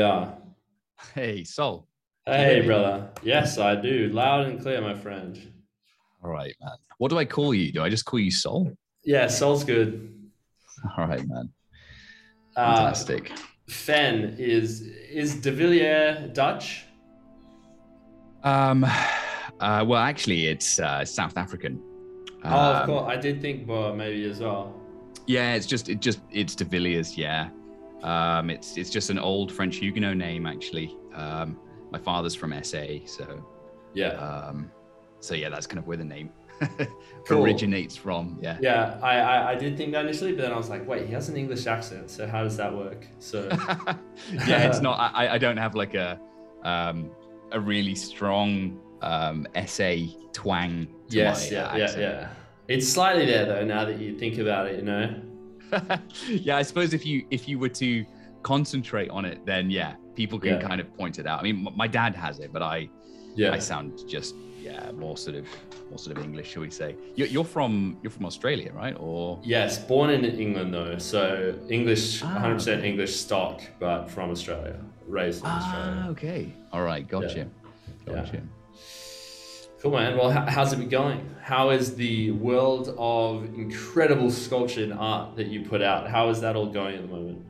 We are. Hey, Sol. Hey, brother. Yes, I do. Loud and clear, my friend. All right, man. What do I call you? Do I just call you Sol? Yeah, Sol's good. All right, man. Uh, Fantastic. Fen is is De Villiers Dutch? Um, uh, well, actually, it's uh, South African. oh, of Um, course. I did think Boer maybe as well. Yeah, it's just it just it's De Villiers. Yeah, um, it's it's just an old French Huguenot name actually. Um, my father's from SA, so Yeah. um, so yeah, that's kind of where the name Cool. originates from. Yeah. Yeah, I, I I did think that initially, but then I was like, wait, he has an English accent, so how does that work? So yeah, it's not. I, I don't have like a um, a really strong um, SA twang. Yes, my, yeah, uh, yeah, yeah. It's slightly there though. Now that you think about it, you know. yeah, I suppose if you if you were to concentrate on it, then yeah, people can Yeah. kind of point it out. I mean, m- my dad has it, but I Yeah. I sound just yeah more sort of more sort of English, shall we say? You're, you're from you're from Australia, right? Or Yes, born in England though, so English, Ah, 100% English stock, but from Australia, raised in ah, Australia. okay, all right, gotcha, Yeah. gotcha. Cool, man. Well, how's it been going? How is the world of incredible sculpture and art that you put out? How is that all going at the moment?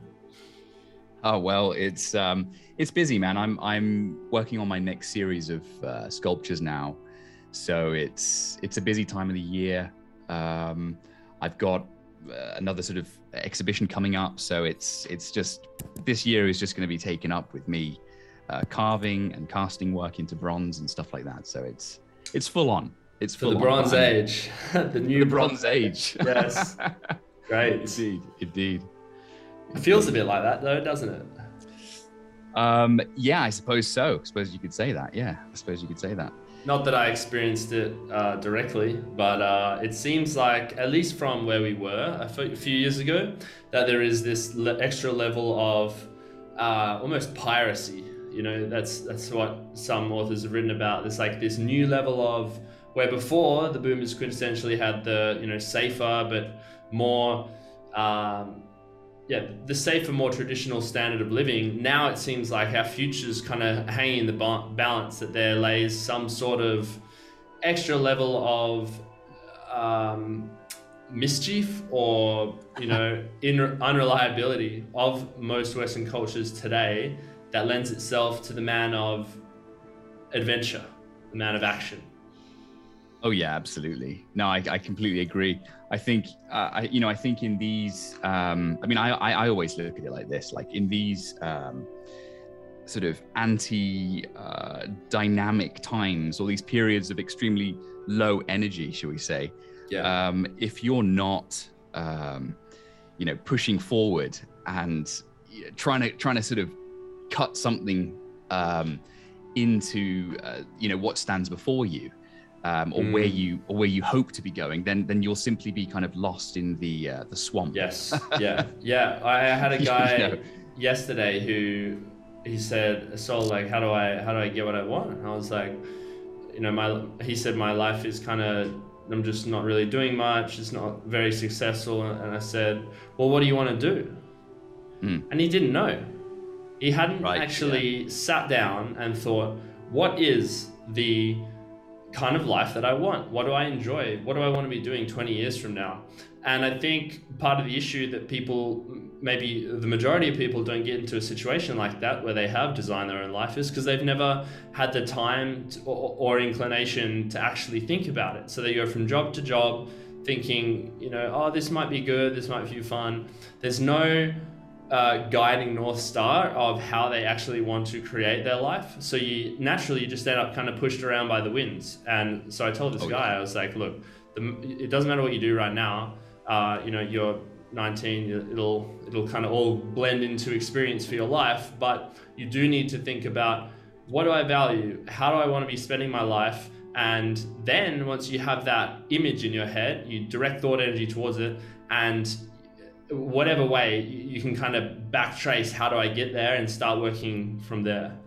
Oh well, it's um, it's busy, man. I'm I'm working on my next series of uh, sculptures now, so it's it's a busy time of the year. Um, I've got uh, another sort of exhibition coming up, so it's it's just this year is just going to be taken up with me uh, carving and casting work into bronze and stuff like that. So it's it's full on. It's For full the on. Bronze Age, the new The Bronze Age. Yes. Great. indeed, indeed. It feels a bit like that though, doesn't it? Um, yeah, I suppose so. I suppose you could say that. Yeah, I suppose you could say that. Not that I experienced it uh, directly, but uh, it seems like, at least from where we were a few years ago, that there is this le- extra level of uh, almost piracy. You know, that's that's what some authors have written about. There's like this new level of where before the boomers quintessentially had the you know safer but more um, yeah, the safer, more traditional standard of living. Now it seems like our future's kind of hanging in the ba- balance that there lays some sort of extra level of um, mischief or you know in- unreliability of most Western cultures today that lends itself to the man of adventure, the man of action. Oh yeah, absolutely. No, I, I completely agree. I think, uh, I, you know, I think in these, um, I mean, I, I, I always look at it like this, like in these um, sort of anti-dynamic times, or these periods of extremely low energy, shall we say? Yeah. Um, if you're not, um, you know, pushing forward and trying to trying to sort of cut something um, into, uh, you know, what stands before you um, or where Mm. you or where you hope to be going, then then you'll simply be kind of lost in the uh, the swamp. Yes. Yeah. Yeah. I had a guy yesterday who he said, "So like, how do I how do I get what I want?" And I was like, you know, my he said my life is kind of I'm just not really doing much. It's not very successful. And I said, well, what do you want to do? Mm. And he didn't know. He hadn't Right, actually sat down and thought, what is the kind of life that I want? What do I enjoy? What do I want to be doing 20 years from now? And I think part of the issue that people, maybe the majority of people, don't get into a situation like that where they have designed their own life is because they've never had the time to, or, or inclination to actually think about it. So they go from job to job thinking, you know, oh, this might be good, this might be fun. There's no uh, guiding north star of how they actually want to create their life. So you naturally you just end up kind of pushed around by the winds. And so I told this Oh, guy, I was like, look, the, it doesn't matter what you do right now. Uh, you know, you're 19. It'll it'll kind of all blend into experience for your life. But you do need to think about what do I value? How do I want to be spending my life? And then once you have that image in your head, you direct thought energy towards it, and whatever way you can kind of backtrace how do I get there and start working from there.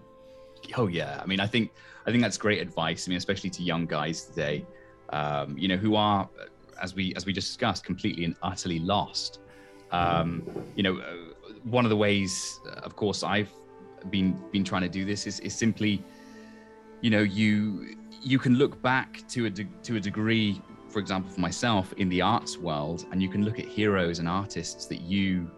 Oh yeah, I mean, I think I think that's great advice. I mean, especially to young guys today, um, you know, who are, as we as we discussed, completely and utterly lost. Um, you know, uh, one of the ways, of course, I've been been trying to do this is, is simply, you know, you you can look back to a de- to a degree, for example, for myself in the arts world, and you can look at heroes and artists that you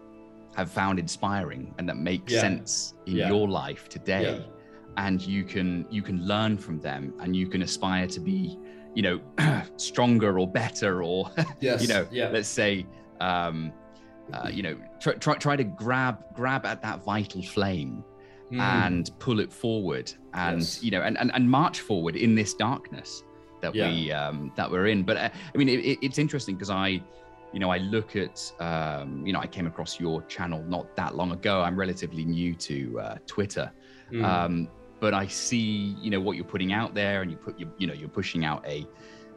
have found inspiring and that make Yeah. sense in Yeah. your life today, Yeah. and you can you can learn from them, and you can aspire to be, you know, stronger or better or Yes. you know, let's say, um, uh, you know, try, try, try to grab grab at that vital flame Mm. and pull it forward, and Yes. you know, and, and and march forward in this darkness that Yeah. we um, that we're in. But uh, I mean, it, it- it's interesting because I, you know, I look at, um, you know, I came across your channel not that long ago. I'm relatively new to uh, Twitter. Mm. Um, but I see, you know, what you're putting out there, and you put, you, you know, you're pushing out a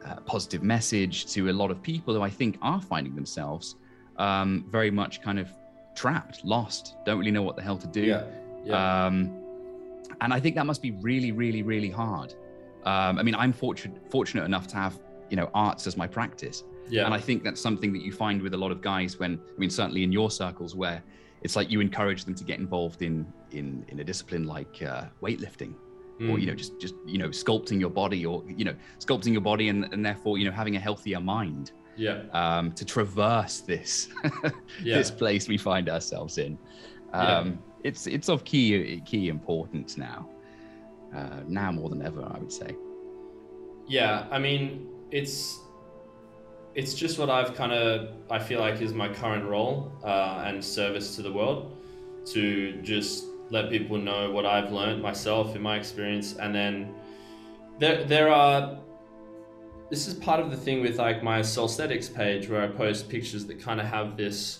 uh, positive message to a lot of people who I think are finding themselves um, very much kind of trapped, lost, don't really know what the hell to do. yeah. Yeah. Um, and I think that must be really, really, really hard. Um, I mean, I'm fortunate fortunate enough to have, you know, arts as my practice. yeah. And I think that's something that you find with a lot of guys when, I mean, certainly in your circles where it's like you encourage them to get involved in in in a discipline like uh, weightlifting or you Mm. know just just you know sculpting your body or you know sculpting your body and, and therefore you know having a healthier mind yeah. um, to traverse this Yeah. this place we find ourselves in um, it's it's of key key importance now uh, now more than ever I would say Yeah, I mean, it's it's just what I've kind of I feel like is my current role uh, and service to the world to just let people know what I've learned myself in my experience, and then there there are. This is part of the thing with like my Solstetics page where I post pictures that kind of have this.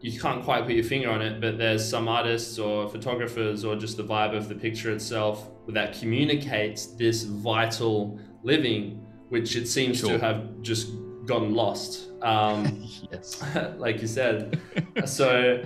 You can't quite put your finger on it, but there's some artists or photographers or just the vibe of the picture itself that communicates this vital living, which it seems Sure. to have just gotten lost. Um, yes like you said. so,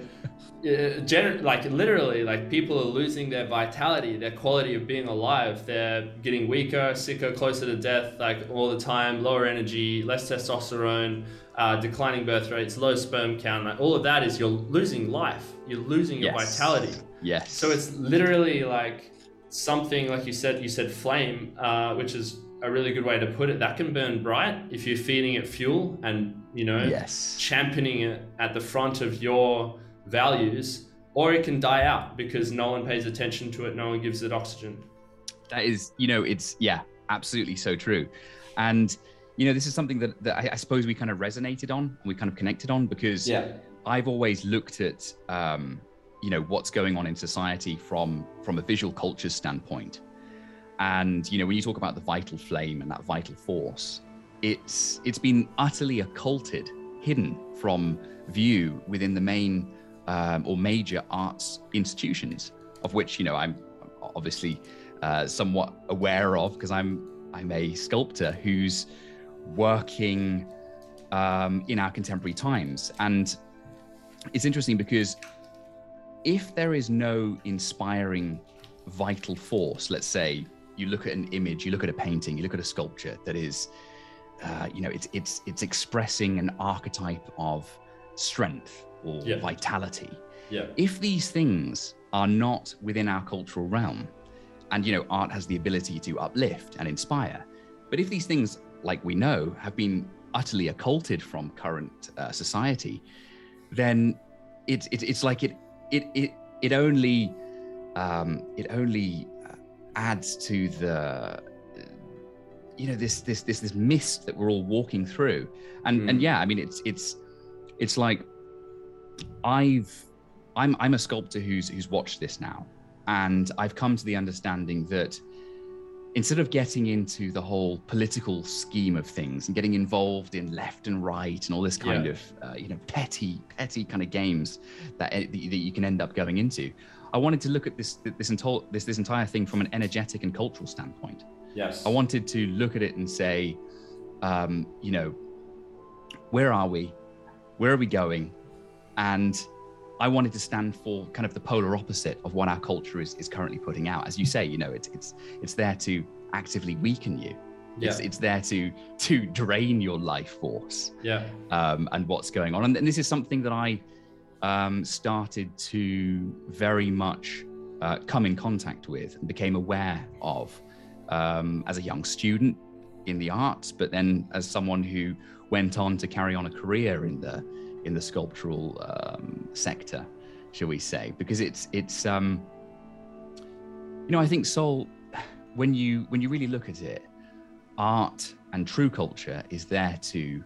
uh, gener- like literally, like people are losing their vitality, their quality of being alive. They're getting weaker, sicker, closer to death, like all the time. Lower energy, less testosterone, uh, declining birth rates, low sperm count. Like, all of that is you're losing life. You're losing your Yes. vitality. yes So it's literally like something like you said. You said flame, uh, which is a really good way to put it. That can burn bright if you're feeding it fuel and you know yes championing it at the front of your values, or it can die out because no one pays attention to it. No one gives it oxygen. that is you know it's yeah absolutely so true and you know this is something that, that I, I suppose we kind of resonated on we kind of connected on because Yeah. i've always looked at um, you know what's going on in society from from a visual culture standpoint and you know when you talk about the vital flame and that vital force it's it's been utterly occulted hidden from view within the main um, or major arts institutions of which you know i'm obviously uh, somewhat aware of because i'm i'm a sculptor who's working um, in our contemporary times. And it's interesting because if there is no inspiring vital force let's say you look at an image you look at a painting you look at a sculpture that is uh, you know it's it's it's expressing an archetype of strength or Yeah. vitality Yeah. if these things are not within our cultural realm and you know art has the ability to uplift and inspire but if these things like we know have been utterly occulted from current uh, society then it's it, it's like it it it it only um it only uh, adds to the uh, you know this this this this mist that we're all walking through and and Mm. yeah i mean it's it's it's like i've i'm i'm a sculptor who's who's watched this now and i've come to the understanding that instead of getting into the whole political scheme of things and getting involved in left and right and all this kind Yeah. of uh, you know petty petty kind of games that, that you can end up going into i wanted to look at this this entire this this entire thing from an energetic and cultural standpoint Yes. I wanted to look at it and say, um, you know, where are we? Where are we going? And I wanted to stand for kind of the polar opposite of what our culture is, is currently putting out. As you say, you know, it's it's it's there to actively weaken you. Yeah. It's it's there to to drain your life force Yeah. um, and what's going on. And, and this is something that I um, started to very much uh, come in contact with and became aware of um, as a young student in the arts, but then as someone who went on to carry on a career in the in the sculptural um, sector, shall we say? Because it's it's um, you know I think Sol, when you when you really look at it, art and true culture is there to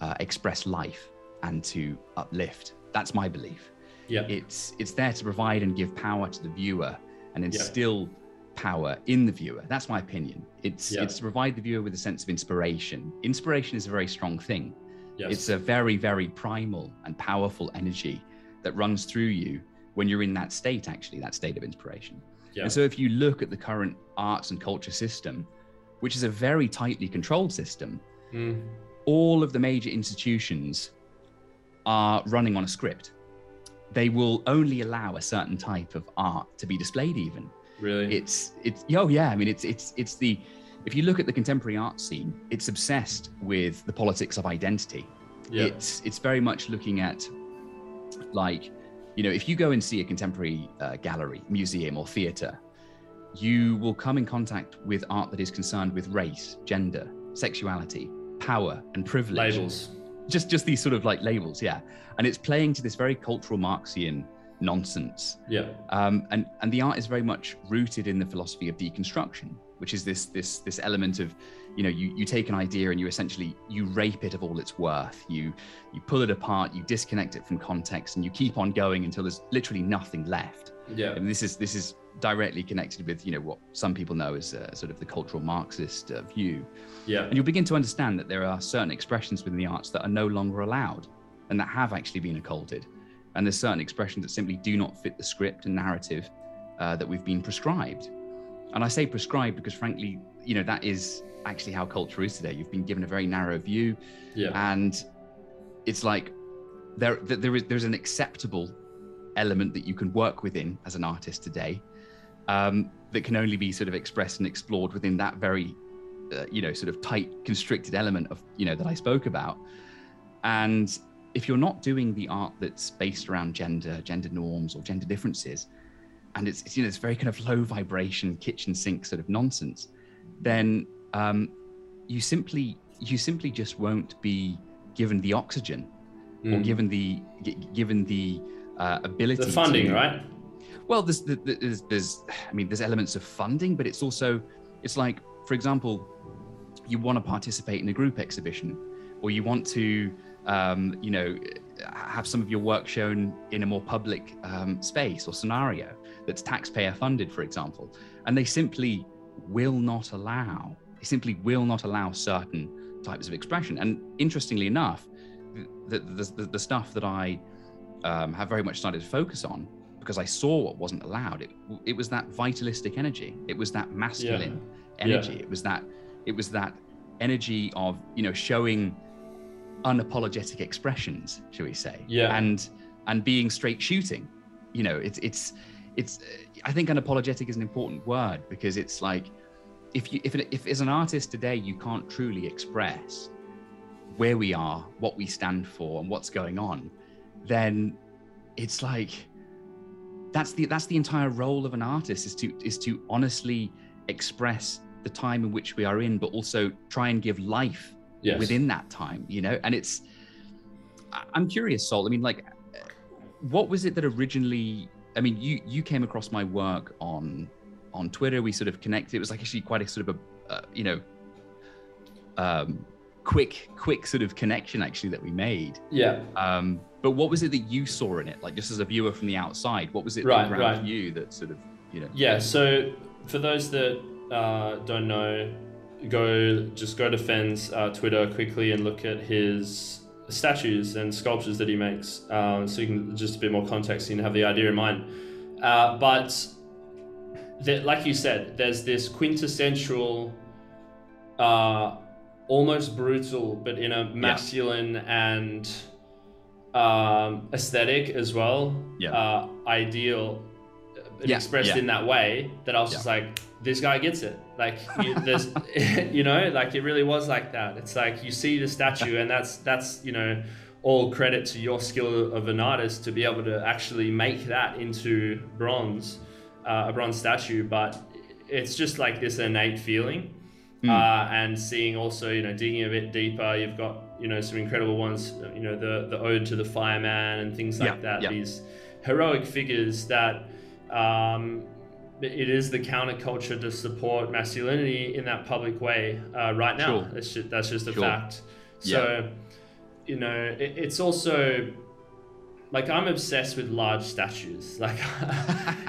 uh, express life and to uplift. That's my belief. Yeah. It's it's there to provide and give power to the viewer and instill power in the viewer. That's my opinion. It's it's to provide the viewer with a sense of inspiration. Inspiration is a very strong thing. Yes. It's a very very primal and powerful energy that runs through you when you're in that state actually, that state of inspiration. Yeah. And so if you look at the current arts and culture system, which is a very tightly controlled system, mm. all of the major institutions are running on a script they will only allow a certain type of art to be displayed even really it's it's oh yeah i mean it's it's it's the if you look at the contemporary art scene it's obsessed with the politics of identity. Yeah. it's it's very much looking at like you know if you go and see a contemporary uh, gallery museum or theater you will come in contact with art that is concerned with race gender sexuality power and privilege. Labels. Just just these sort of like labels yeah. And it's playing to this very cultural marxian nonsense. Yeah. Um, and and the art is very much rooted in the philosophy of deconstruction which is this this this element of you know you you take an idea and you essentially you rape it of all its worth. You you pull it apart you disconnect it from context and you keep on going until there's literally nothing left. Yeah. And this is this is directly connected with you know what some people know as uh, sort of the cultural Marxist uh, view. Yeah, and you'll begin to understand that there are certain expressions within the arts that are no longer allowed, and that have actually been occulted, and there's certain expressions that simply do not fit the script and narrative uh, that we've been prescribed. And I say prescribed because, frankly, you know that is actually how culture is today. You've been given a very narrow view, yeah, and it's like there there is there's an acceptable element that you can work within as an artist today um, that can only be sort of expressed and explored within that very, uh, you know, sort of tight, constricted element of, you know, that I spoke about. And if you're not doing the art that's based around gender, gender norms, or gender differences, and it's, it's you know, it's very kind of low vibration, kitchen sink sort of nonsense, then um, you simply you simply just won't be given the oxygen mm. or given the given the uh, ability the funding to, right well, there's, there's, there's, I mean, there's elements of funding, but it's also, it's like, for example, you want to participate in a group exhibition, or you want to, um, you know, have some of your work shown in a more public um, space or scenario that's taxpayer funded, for example, and they simply will not allow, they simply will not allow certain types of expression. And interestingly enough, the, the, the, the stuff that I um, have very much started to focus on because I saw what wasn't allowed. It it was that vitalistic energy. It was that masculine yeah. energy. Yeah. It was that it was that energy of you know showing unapologetic expressions, shall we say? Yeah. And and being straight shooting. You know, it's it's it's. I think unapologetic is an important word because it's like if you if if as an artist today you can't truly express where we are, what we stand for, and what's going on, then it's like that's the that's the entire role of an artist is to is to honestly express the time in which we are in but also try and give life yes. within that time you know? And it's i'm curious Sol i mean like what was it that originally i mean you you came across my work on on twitter we sort of connected it was like actually quite a sort of a uh, you know um quick quick sort of connection actually that we made. Yeah. Um but what was it that you saw in it? Like just as a viewer from the outside what was it right, that right. you that sort of you know? Yeah so for those that uh, don't know go just go to fen's uh, twitter quickly and look at his statues and sculptures that he makes um, so you can just a bit more context you can have the idea in mind uh, but that, like you said there's this quintessential uh, almost brutal, but in a masculine yeah. and um, aesthetic as well. Yeah. Uh, ideal, yeah. expressed yeah. in that way that I was just like, this guy gets it. Like, you, there's, you know, like it really was like that. It's like you see the statue, and that's that's you know all credit to your skill of an artist to be able to actually make that into bronze, uh, a bronze statue. But it's just like this innate feeling. Mm. Uh, and seeing also, you know, digging a bit deeper, you've got, you know, some incredible ones, you know, the, the Ode to the Fireman and things like yeah, that. Yeah. These heroic figures that um, it is the counterculture to support masculinity in that public way uh, right now. Sure. That's just, that's just a sure. fact. So, yeah. you know, it, it's also like I'm obsessed with large statues. Like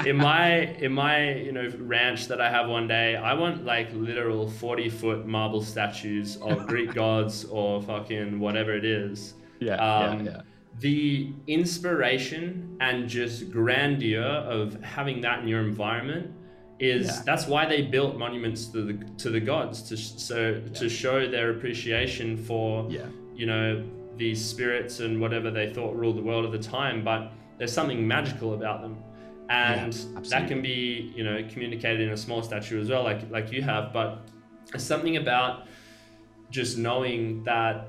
in my in my you know ranch that I have one day, I want like literal forty foot marble statues of Greek gods or fucking whatever it is. Yeah, um, yeah, yeah. The inspiration and just grandeur of having that in your environment is yeah. that's why they built monuments to the to the gods to so yeah. to show their appreciation for yeah. you know these spirits and whatever they thought ruled the world at the time, but there's something magical about them. And that can be, you know, communicated in a small statue as well, like like you have. But there's something about just knowing that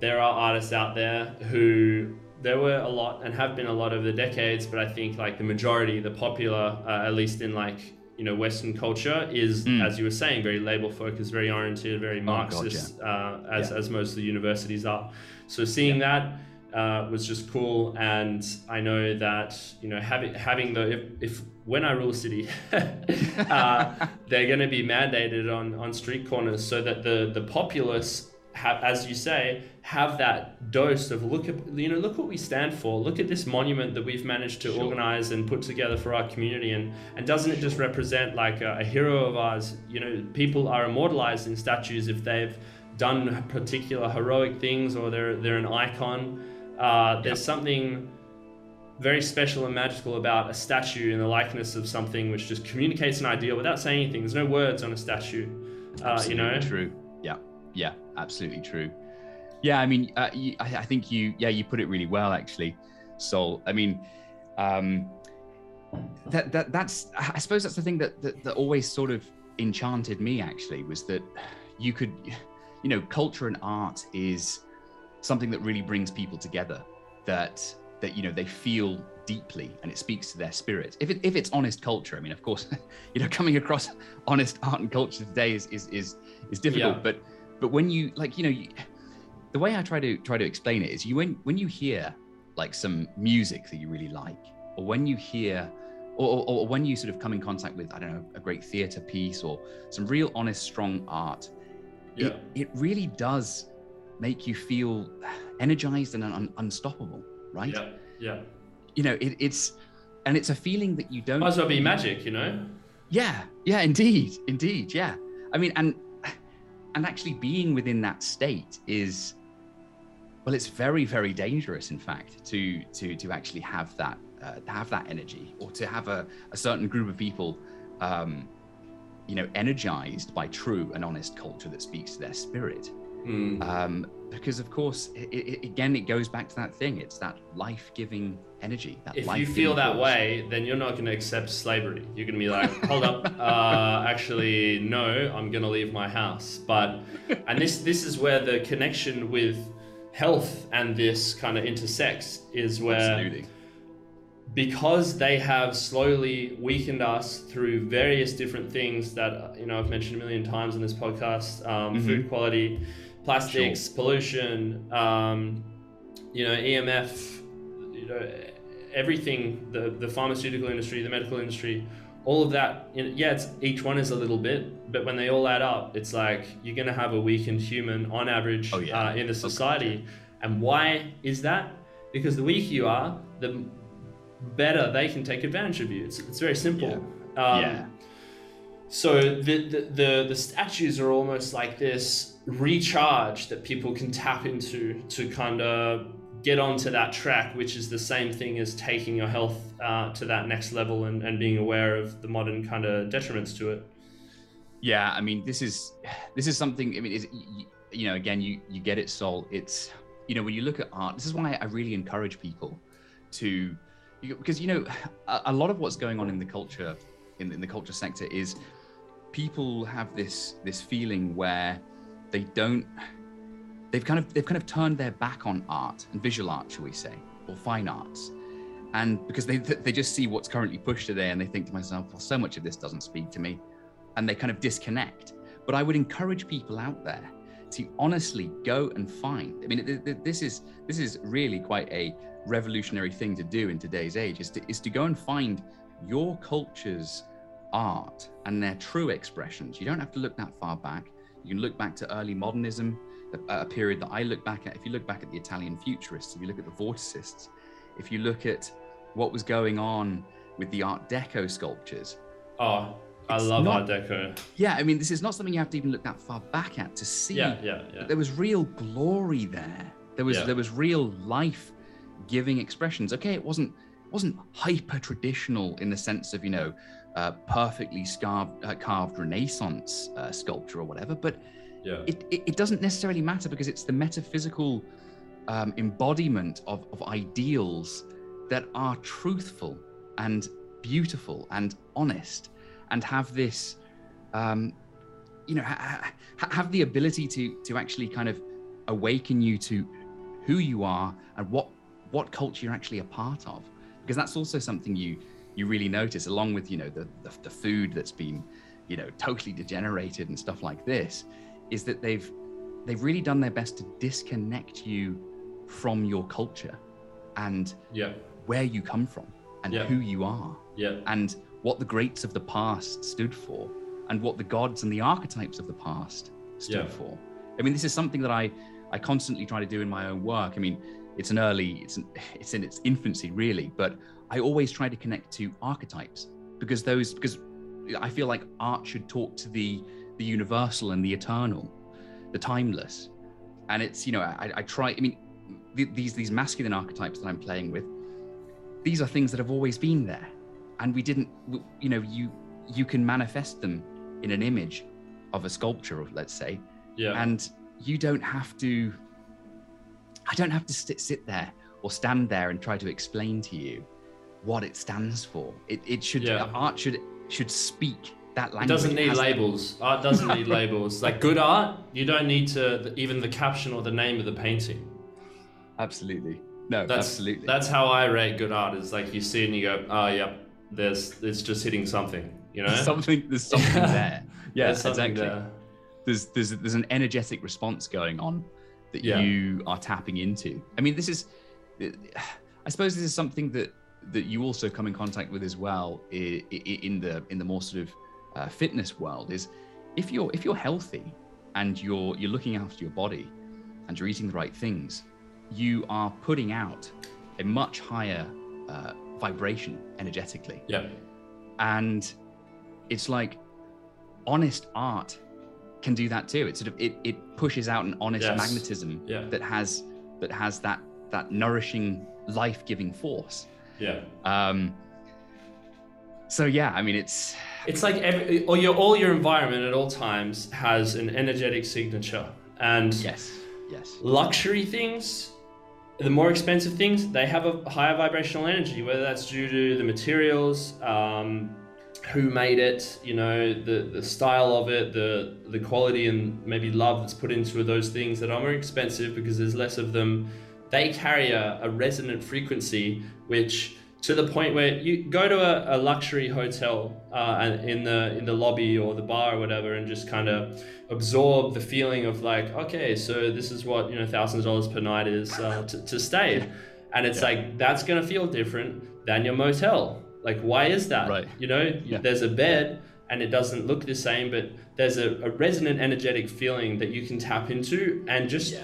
there are artists out there who there were a lot and have been a lot over the decades, but I think like the majority, the popular, uh, at least in like you know Western culture is, mm. as you were saying, very label focused, very oriented, very Marxist, oh, God, yeah. uh, as yeah. as most of the universities are. So seeing yeah. that uh, was just cool, and I know that you know having having the if, if when I rule a city, uh, they're going to be mandated on on street corners so that the the populace have, as you say, have that dose of look at you know look what we stand for. Look at this monument that we've managed to sure. organize and put together for our community, and and doesn't it just represent like a, a hero of ours? You know, people are immortalized in statues if they've done particular heroic things or they're they're an icon. Uh, there's yep. something very special and magical about a statue in the likeness of something which just communicates an idea without saying anything. There's no words on a statue. Uh, you know, true. Yeah, yeah, absolutely true. Yeah, I mean, uh, you, I, I, think you, yeah, you put it really well, actually, Sol. I mean, um, that that that's, I suppose that's the thing that, that that always sort of enchanted me. Actually, was that you could, you know, culture and art is something that really brings people together. That that you know they feel deeply and it speaks to their spirit. If, it, if it's honest culture, I mean, of course, you know, coming across honest art and culture today is is is, is difficult. Yeah. But but when you like, you know, you, the way I try to try to explain it is you when when you hear like some music that you really like, or when you hear or, or, or, when you sort of come in contact with i don't know a great theater piece or some real honest strong art yeah. it, it really does make you feel energized and un- unstoppable right? Yeah yeah. You know it, it's and it's a feeling that you don't might as well be magic you know? Yeah yeah indeed indeed yeah. I mean and and actually being within that state is well it's very very dangerous in fact to to to actually have that uh, have that energy or to have a, a certain group of people um, you know energized by true and honest culture that speaks to their spirit mm. um, because of course it, it, again it goes back to that thing it's that life-giving energy if you feel that force. way then you're not going to accept slavery you're going to be like hold up uh, actually no i'm going to leave my house but and this this is where the connection with health and this kind of intersects is where Absolutely. because they have slowly weakened us through various different things that you know i've mentioned a million times in this podcast um, mm-hmm. food quality plastics, sure. pollution, um, you know, EMF, you know, everything, the, the pharmaceutical industry, the medical industry, all of that, yeah, it's, each one is a little bit, but when they all add up, it's like you're going to have a weakened human on average oh, yeah. uh, in the society. And why is that? Because the weaker you are, the better they can take advantage of you. It's, it's very simple. Yeah. Um, yeah. So the, the, the the statues are almost like this recharge that people can tap into to kind of get onto that track, which is the same thing as taking your health uh, to that next level and, and being aware of the modern kind of detriments to it. Yeah, I mean, this is this is something. I mean, is you know, again, you you get it, Sol. It's you know, when you look at art, this is why I really encourage people to because you know, a, a lot of what's going on in the culture in, in the culture sector is people have this this feeling where they don't they've kind of they've kind of turned their back on art and visual art, shall we say, or fine arts, and because they they just see what's currently pushed today, and they think to myself, well, so much of this doesn't speak to me, and they kind of disconnect. But I would encourage people out there to honestly go and find. I mean, this is this is really quite a revolutionary thing to do in today's age. Is to is to go and find your culture's art and their true expressions. You don't have to look that far back. You can look back to early modernism, uh, a, period that I look back at. If you look back at the Italian futurists, if you look at the vorticists, if you look at what was going on with the Art Deco sculptures. Oh, I love not, Art Deco. Yeah, I mean, this is not something you have to even look that far back at to see. Yeah, yeah, yeah. There was real glory there. There was yeah. there was real life giving expressions. Okay, it wasn't wasn't hyper traditional in the sense of you know uh, perfectly scarved, uh, carved Renaissance uh, sculpture or whatever, but yeah. it, it, it, doesn't necessarily matter because it's the metaphysical um, embodiment of, of ideals that are truthful and beautiful and honest and have this um, you know ha- ha- have the ability to to actually kind of awaken you to who you are and what what culture you're actually a part of because that's also something you you really notice along with you know the, the, the food that's been you know totally degenerated and stuff like this is that they've they've really done their best to disconnect you from your culture and yeah. where you come from and yeah. who you are yeah. and what the greats of the past stood for and what the gods and the archetypes of the past stood for. I mean this is something that i i constantly try to do in my own work. I mean it's an early it's an, it's in its infancy really but i always try to connect to archetypes because those because i feel like art should talk to the the universal and the eternal the timeless. And it's you know i, I try i mean these these masculine archetypes that i'm playing with these are things that have always been there. And we didn't you know you you can manifest them in an image of a sculpture let's say. Yeah. And you don't have to I don't have to sit, sit there or stand there and try to explain to you what it stands for. It, it should yeah. art should should speak that language. It doesn't need labels. Art doesn't need labels. Like good art, you don't need to even the caption or the name of the painting. Absolutely. No, that's, absolutely. That's how I rate good art. Is like you see it and you go, oh yeah, there's it's just hitting something. You know, something. There's something there. Yeah, exactly. There. There's there's there's an energetic response going on that yeah. you are tapping into. I mean, this is, I suppose, this is something that that you also come in contact with as well in the in the more sort of uh, fitness world. Is if you're if you're healthy and you're you're looking after your body and you're eating the right things, you are putting out a much higher uh, vibration energetically. Yeah. And it's like honest art can do that too. It sort of it it pushes out an honest yes. magnetism yeah. that has that has that that nourishing, life giving force. Yeah. Um. So yeah, I mean it's it's like every all your all your environment at all times has an energetic signature, and yes, yes, luxury things. The more expensive things, they have a higher vibrational energy, whether that's due to the materials, um, who made it, you know, the, the style of it, the the quality and maybe love that's put into those things that are more expensive because there's less of them. They carry a, a resonant frequency, which to the point where you go to a, a luxury hotel uh, in the in the lobby or the bar or whatever, and just kind of absorb the feeling of like, okay, so this is what you know, thousands of dollars per night is uh, to, to stay, and it's yeah. like that's gonna feel different than your motel like, why is that? Right. You know, yeah. there's a bed and it doesn't look the same, but there's a, a resonant, energetic feeling that you can tap into and just yeah.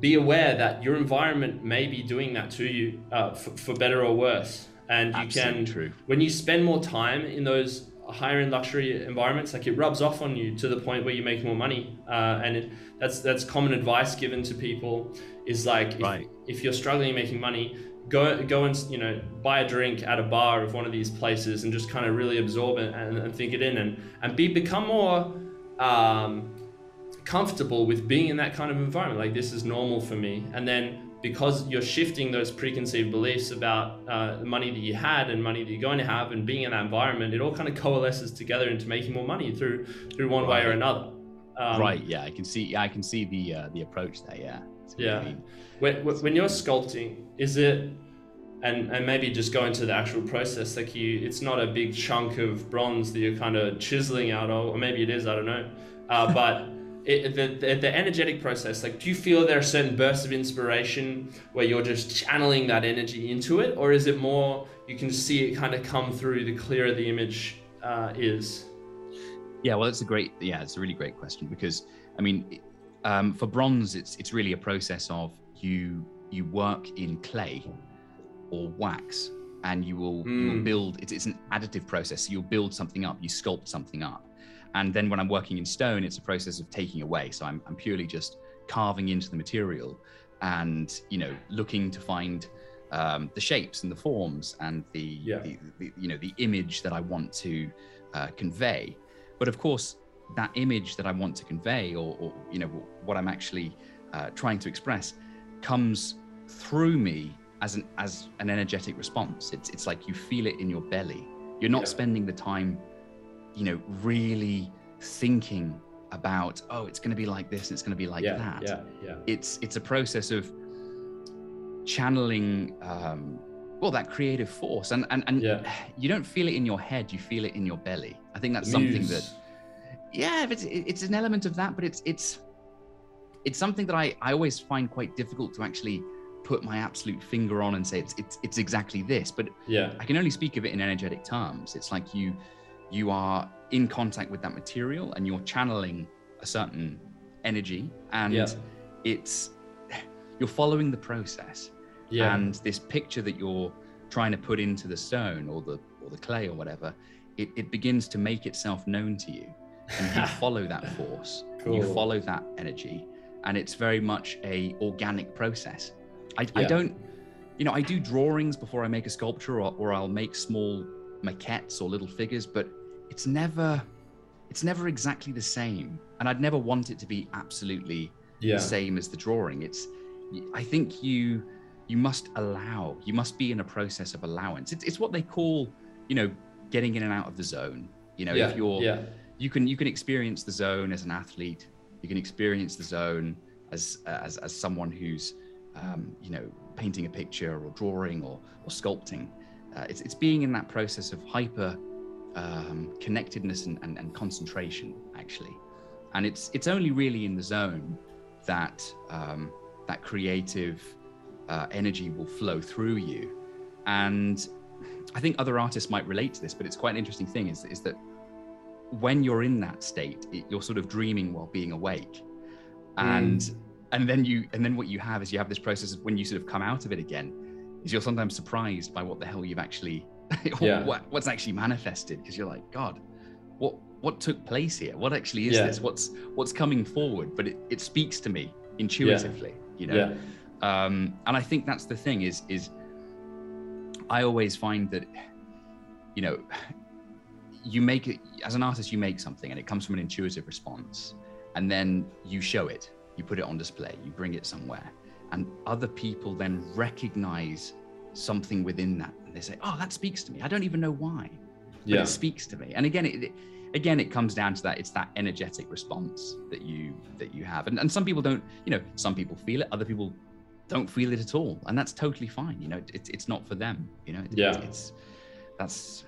Be aware that your environment may be doing that to you uh, for, for, better or worse. And you Absolutely can, true. when you spend more time in those higher end luxury environments, like it rubs off on you to the point where you make more money. Uh, and it, that's that's common advice given to people is like, right. if, if you're struggling making money, go go and you know buy a drink at a bar of one of these places and just kind of really absorb it and, and think it in and and be become more um, comfortable with being in that kind of environment like this is normal for me and then because you're shifting those preconceived beliefs about uh, the money that you had and money that you're going to have and being in that environment it all kind of coalesces together into making more money through through one right. way or another Um, right. Yeah, I can see. Yeah, I can see the uh, the approach there. Yeah. Yeah. When, when you're sculpting, is it, and and maybe just go into the actual process, like you, it's not a big chunk of bronze that you're kind of chiseling out of, or maybe it is, I don't know, uh, but. It, the, the, the energetic process like do you feel there are certain bursts of inspiration where you're just channeling that energy into it or is it more you can see it kind of come through the clearer the image uh, is yeah well it's a great yeah it's a really great question because i mean um, for bronze, it's it's really a process of you you work in clay or wax, and you will, mm. you will hmm. build. It's, it's an additive process. So you'll build something up. You sculpt something up, and then when I'm working in stone, it's a process of taking away. So I'm I'm purely just carving into the material, and you know looking to find um, the shapes and the forms and the, yeah. the, the, you know the image that I want to uh, convey. But of course, that image that I want to convey, or, or you know what I'm actually uh, trying to express, comes through me as an as an energetic response. It's it's like you feel it in your belly. You're not yeah. spending the time, you know, really thinking about oh it's going to be like this and it's going to be like yeah, that. Yeah, yeah. It's it's a process of channeling. Um, well, that creative force, and and and yeah. you don't feel it in your head; you feel it in your belly. I think that's something that yeah, it's it's an element of that, but it's it's it's something that I I always find quite difficult to actually put my absolute finger on and say it's it's it's exactly this. But yeah, I can only speak of it in energetic terms. It's like you you are in contact with that material and you're channeling a certain energy and yeah. it's you're following the process yeah. and this picture that you're trying to put into the stone or the or the clay or whatever it, it begins to make itself known to you and you follow that force cool. you follow that energy and it's very much a organic process I, yeah. I, don't you know i do drawings before i make a sculpture or, or i'll make small maquettes or little figures but it's never it's never exactly the same and i'd never want it to be absolutely yeah. the same as the drawing it's i think you you must allow you must be in a process of allowance it's, it's what they call you know getting in and out of the zone you know yeah. if you're yeah you can you can experience the zone as an athlete. You can experience the zone as as, as someone who's um, you know painting a picture or drawing or or sculpting. Uh, it's it's being in that process of hyper um, connectedness and, and, and, concentration actually, and it's it's only really in the zone that um, that creative uh, energy will flow through you, and I think other artists might relate to this, but it's quite an interesting thing is, is that when you're in that state, it, you're sort of dreaming while being awake, and mm. and then you and then what you have is you have this process of when you sort of come out of it again, is you're sometimes surprised by what the hell you've actually, yeah. what, what's actually manifested because you're like, God, what what took place here? What actually is yeah. this? What's what's coming forward? But it, it speaks to me intuitively, yeah. you know. Um, and I think that's the thing is is I always find that you know you make it as an artist you make something and it comes from an intuitive response and then you show it you put it on display you bring it somewhere and other people then recognize something within that and they say oh that speaks to me. I don't even know why but yeah. it speaks to me. And again it, it, again it comes down to that it's that energetic response that you that you have. And, and some people don't you know some people feel it other people don't feel it at all and that's totally fine you know it, it's not for them you know yeah. it's that's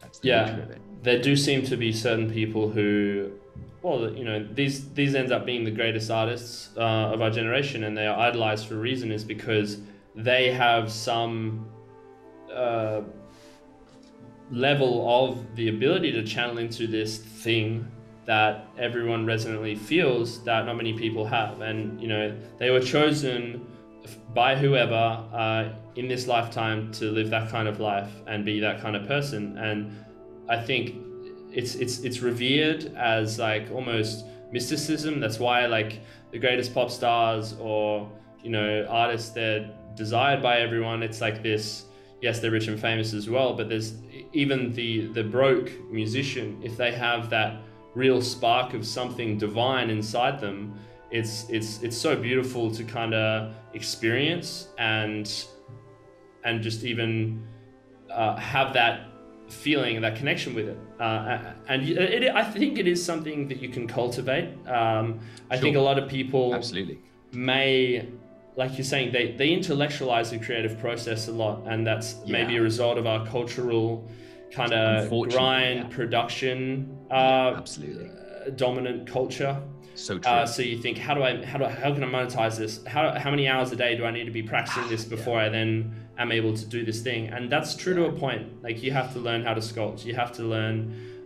that's the yeah, there do seem to be certain people who, well, you know, these these ends up being the greatest artists uh, of our generation, and they are idolized for a reason. Is because they have some uh, level of the ability to channel into this thing that everyone resonantly feels that not many people have, and you know, they were chosen by whoever uh, in this lifetime to live that kind of life and be that kind of person. And I think it's it's it's revered as like almost mysticism. That's why like the greatest pop stars or you know artists they're desired by everyone. It's like this. Yes, they're rich and famous as well, but there's even the the broke musician if they have that real spark of something divine inside them it's it's it's so beautiful to kind of experience and and just even uh, have that feeling that connection with it. Uh, and it, I think it is something that you can cultivate. Um, I sure. think a lot of people absolutely may, like you're saying, they, they intellectualize the creative process a lot, and that's yeah. maybe a result of our cultural kind of grind yeah. production uh, yeah, absolutely dominant culture. So uh, true. Uh, so you think, how do I, how do I, how can I monetize this? How, how many hours a day do I need to be practicing this before I then am able to do this thing? And that's true to a point. Like you have to learn how to sculpt. You have to learn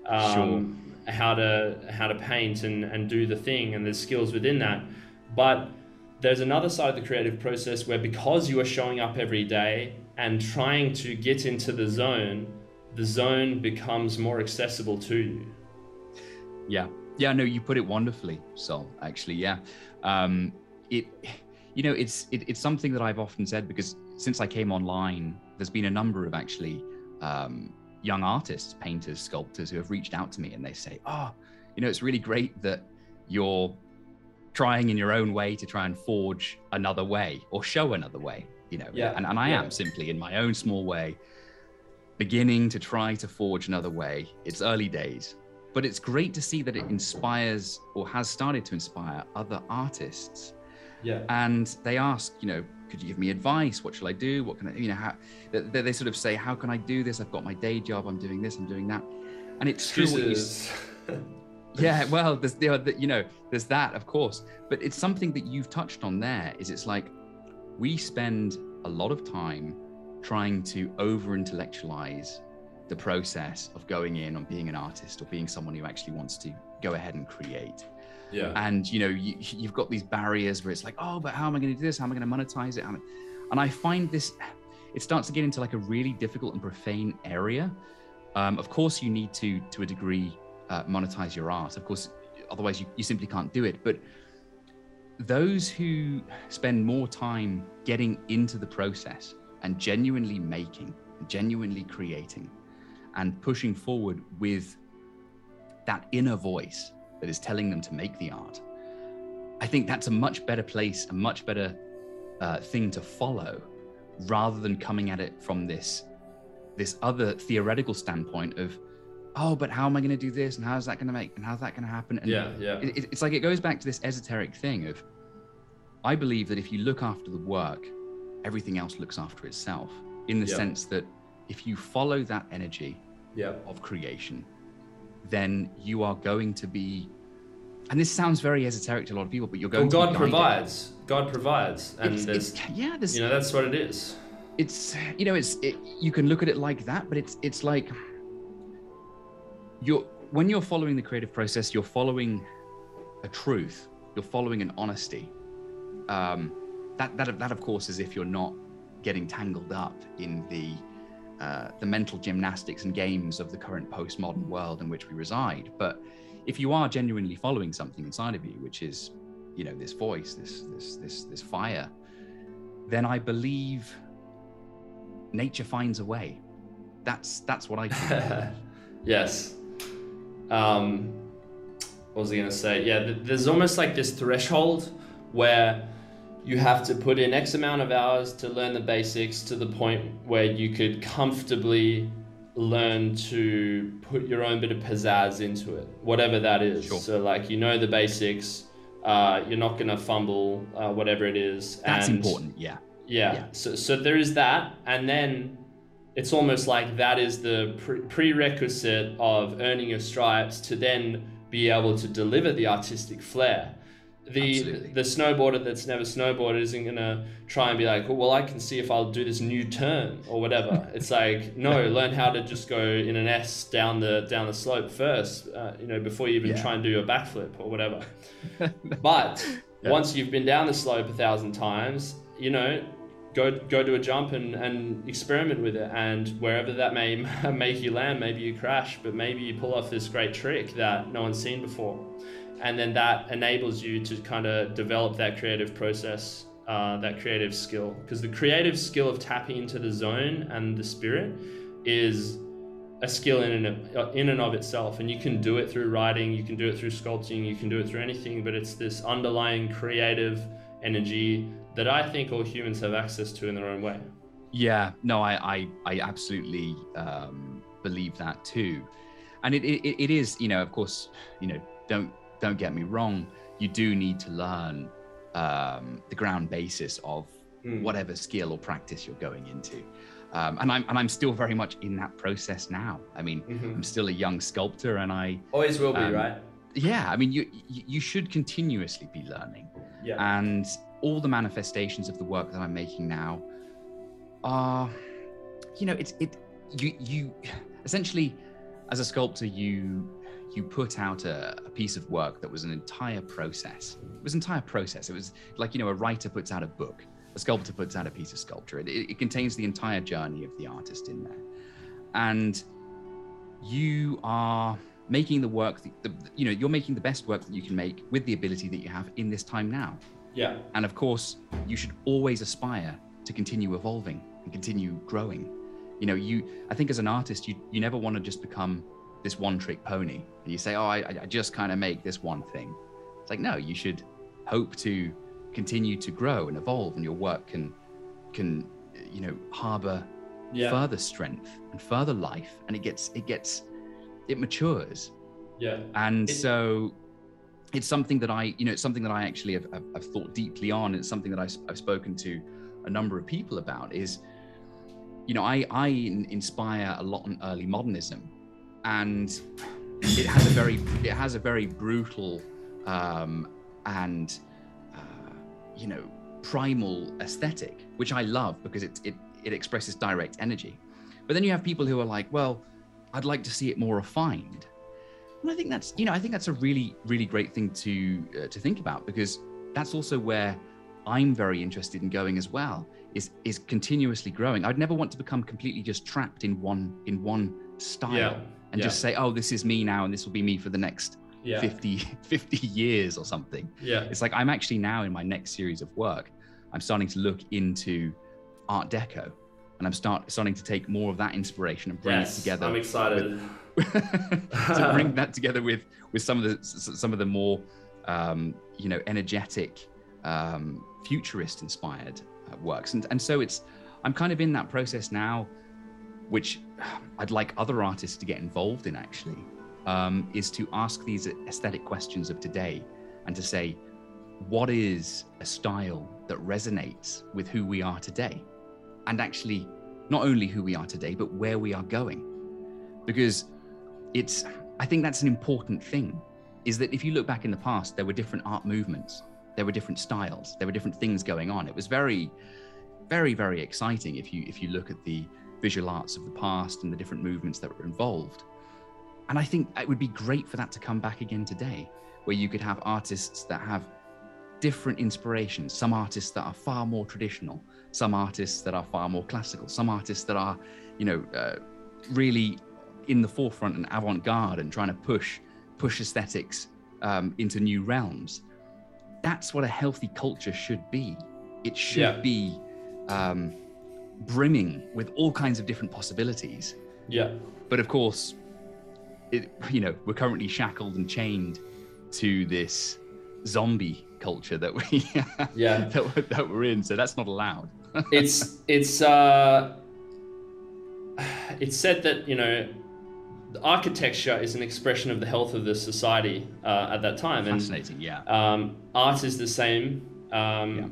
um, sure. how to how to paint and and do the thing. And there's skills within that. But there's another side of the creative process where because you are showing up every day and trying to get into the zone, the zone becomes more accessible to you. Yeah, yeah, no, you put it wonderfully, Sol. Actually, yeah, um, it, you know, it's it, it's something that I've often said because since I came online, there's been a number of actually um, young artists, painters, sculptors who have reached out to me and they say, "Oh, you know, it's really great that you're trying in your own way to try and forge another way or show another way." You know, yeah. and, and I yeah. am simply in my own small way beginning to try to forge another way. It's early days, but it's great to see that it inspires or has started to inspire other artists. Yeah. And they ask, you know, could you give me advice? What shall I do? What can I, you know, how they, they sort of say, how can I do this? I've got my day job. I'm doing this. I'm doing that. And it's Excuses. true. Yeah. Well, there's the, you know, there's that, of course, but it's something that you've touched on there is it's like we spend a lot of time trying to over intellectualize the process of going in on being an artist or being someone who actually wants to go ahead and create. Yeah. And you know, you, you've got these barriers where it's like, oh, but how am I going to do this? How am I going to monetize it? And I find this, it starts to get into like a really difficult and profane area. Um, of course, you need to, to a degree, uh, monetize your art. Of course, otherwise you, you simply can't do it. But those who spend more time getting into the process and genuinely making, genuinely creating, and pushing forward with that inner voice that is telling them to make the art. I think that's a much better place, a much better uh, thing to follow, rather than coming at it from this this other theoretical standpoint of, oh, but how am I going to do this, and how's that going to make, and how's that going to happen? And yeah, yeah. It, it's like it goes back to this esoteric thing of, I believe that if you look after the work, everything else looks after itself. In the yeah. sense that if you follow that energy yep. of creation, then you are going to be. And this sounds very esoteric to a lot of people, but you're going. Well, God provides. God provides, and it's, there's it's, yeah, there's, you know that's what it is. It's you know it's it, you can look at it like that, but it's it's like you're when you're following the creative process, you're following a truth, you're following an honesty. Um, that that that of course is if you're not getting tangled up in the uh, the mental gymnastics and games of the current postmodern world in which we reside. But if you are genuinely following something inside of you, which is, you know, this voice, this this this this fire, then I believe nature finds a way. That's that's what I think. yes. Um, what was I going to say? Yeah, there's almost like this threshold where you have to put in X amount of hours to learn the basics to the point where you could comfortably learn to put your own bit of pizzazz into it, whatever that is. Sure. So, like, you know the basics, uh, you're not going to fumble, uh, whatever it is. That's and, important, yeah. yeah. Yeah. So, so there is that. And then it's almost like that is the pre- prerequisite of earning your stripes to then be able to deliver the artistic flair the Absolutely. the snowboarder that's never snowboarded isn't gonna try and be like, well, I can see if I'll do this new turn or whatever. it's like, no, learn how to just go in an S down the down the slope first, uh, you know, before you even yeah. try and do a backflip or whatever. but yeah. once you've been down the slope a thousand times, you know, go go do a jump and, and experiment with it. And wherever that may make you land maybe you crash but maybe you pull off this great trick that no one's seen before. And then that enables you to kind of develop that creative process uh, that creative skill. Because the creative skill of tapping into the zone and the spirit is a skill in and, of, in and of itself. And you can do it through writing you can do it through sculpting you can do it through anything but it's this underlying creative energy that i think all humans have access to in their own way yeah no i i, I absolutely um, believe that too. And it, it, it is, you know, of course, you know, don't don't get me wrong, you do need to learn um, the ground basis of mm. whatever skill or practice you're going into. Um, and I'm and I'm still very much in that process now. I mean, mm-hmm. I'm still a young sculptor, and I always will be, um, right? Yeah, I mean, you you should continuously be learning. Yeah. And all the manifestations of the work that I'm making now are, you know, it's it you you essentially as a sculptor you you put out a, a, piece of work that was an entire process. It was an entire process. It was like, you know, a writer puts out a book, a sculptor puts out a piece of sculpture. It, it, it contains the entire journey of the artist in there. And you are making the work, the, the, you know, you're making the best work that you can make with the ability that you have in this time now. Yeah. And of course, you should always aspire to continue evolving and continue growing. You know, you, I think as an artist, you, you never want to just become this one trick pony and you say oh i, I just kind of make this one thing it's like no you should hope to continue to grow and evolve and your work can can you know harbor yeah. further strength and further life and it gets it gets it matures yeah and it, so it's something that i you know it's something that i actually have, have, have thought deeply on it's something that I, have spoken to a number of people about is you know i i inspire a lot on early modernism and it has a very it has a very brutal um, and uh, you know primal aesthetic, which I love because it, it it expresses direct energy. But then you have people who are like, well, I'd like to see it more refined, and I think that's you know I think that's a really really great thing to uh, to think about because that's also where I'm very interested in going as well is is continuously growing. I'd never want to become completely just trapped in one in one style. Yeah and yeah. just say, oh, this is me now, and this will be me for the next yeah. 50, 50 years or something. Yeah. It's like I'm actually now in my next series of work, I'm starting to look into Art Deco. And I'm start starting to take more of that inspiration and bring yes, it together. I'm excited with, to bring that together with with some of the some of the more um, you know energetic, um, futurist inspired uh, works. And and so it's I'm kind of in that process now which I'd like other artists to get involved in actually, um, is to ask these aesthetic questions of today and to say, what is a style that resonates with who we are today? And actually, not only who we are today, but where we are going. Because it's, I think that's an important thing, is that if you look back in the past, there were different art movements, there were different styles, there were different things going on. It was very, very, very exciting if you if you look at the visual arts of the past and the different movements that were involved. And I think it would be great for that to come back again today, where you could have artists that have different inspirations, some artists that are far more traditional, some artists that are far more classical, some artists that are, you know, uh, really in the forefront and avant-garde and trying to push push aesthetics um, into new realms. That's what a healthy culture should be. It should yeah. be um, brimming with all kinds of different possibilities. Yeah. But of course, it, you know, we're currently shackled and chained to this zombie culture that we yeah that, we're, that we're in so that's not allowed it's it's uh it's said that you know architecture is an expression of the health of the society uh, at that time fascinating and, yeah um, art is the same um, yeah.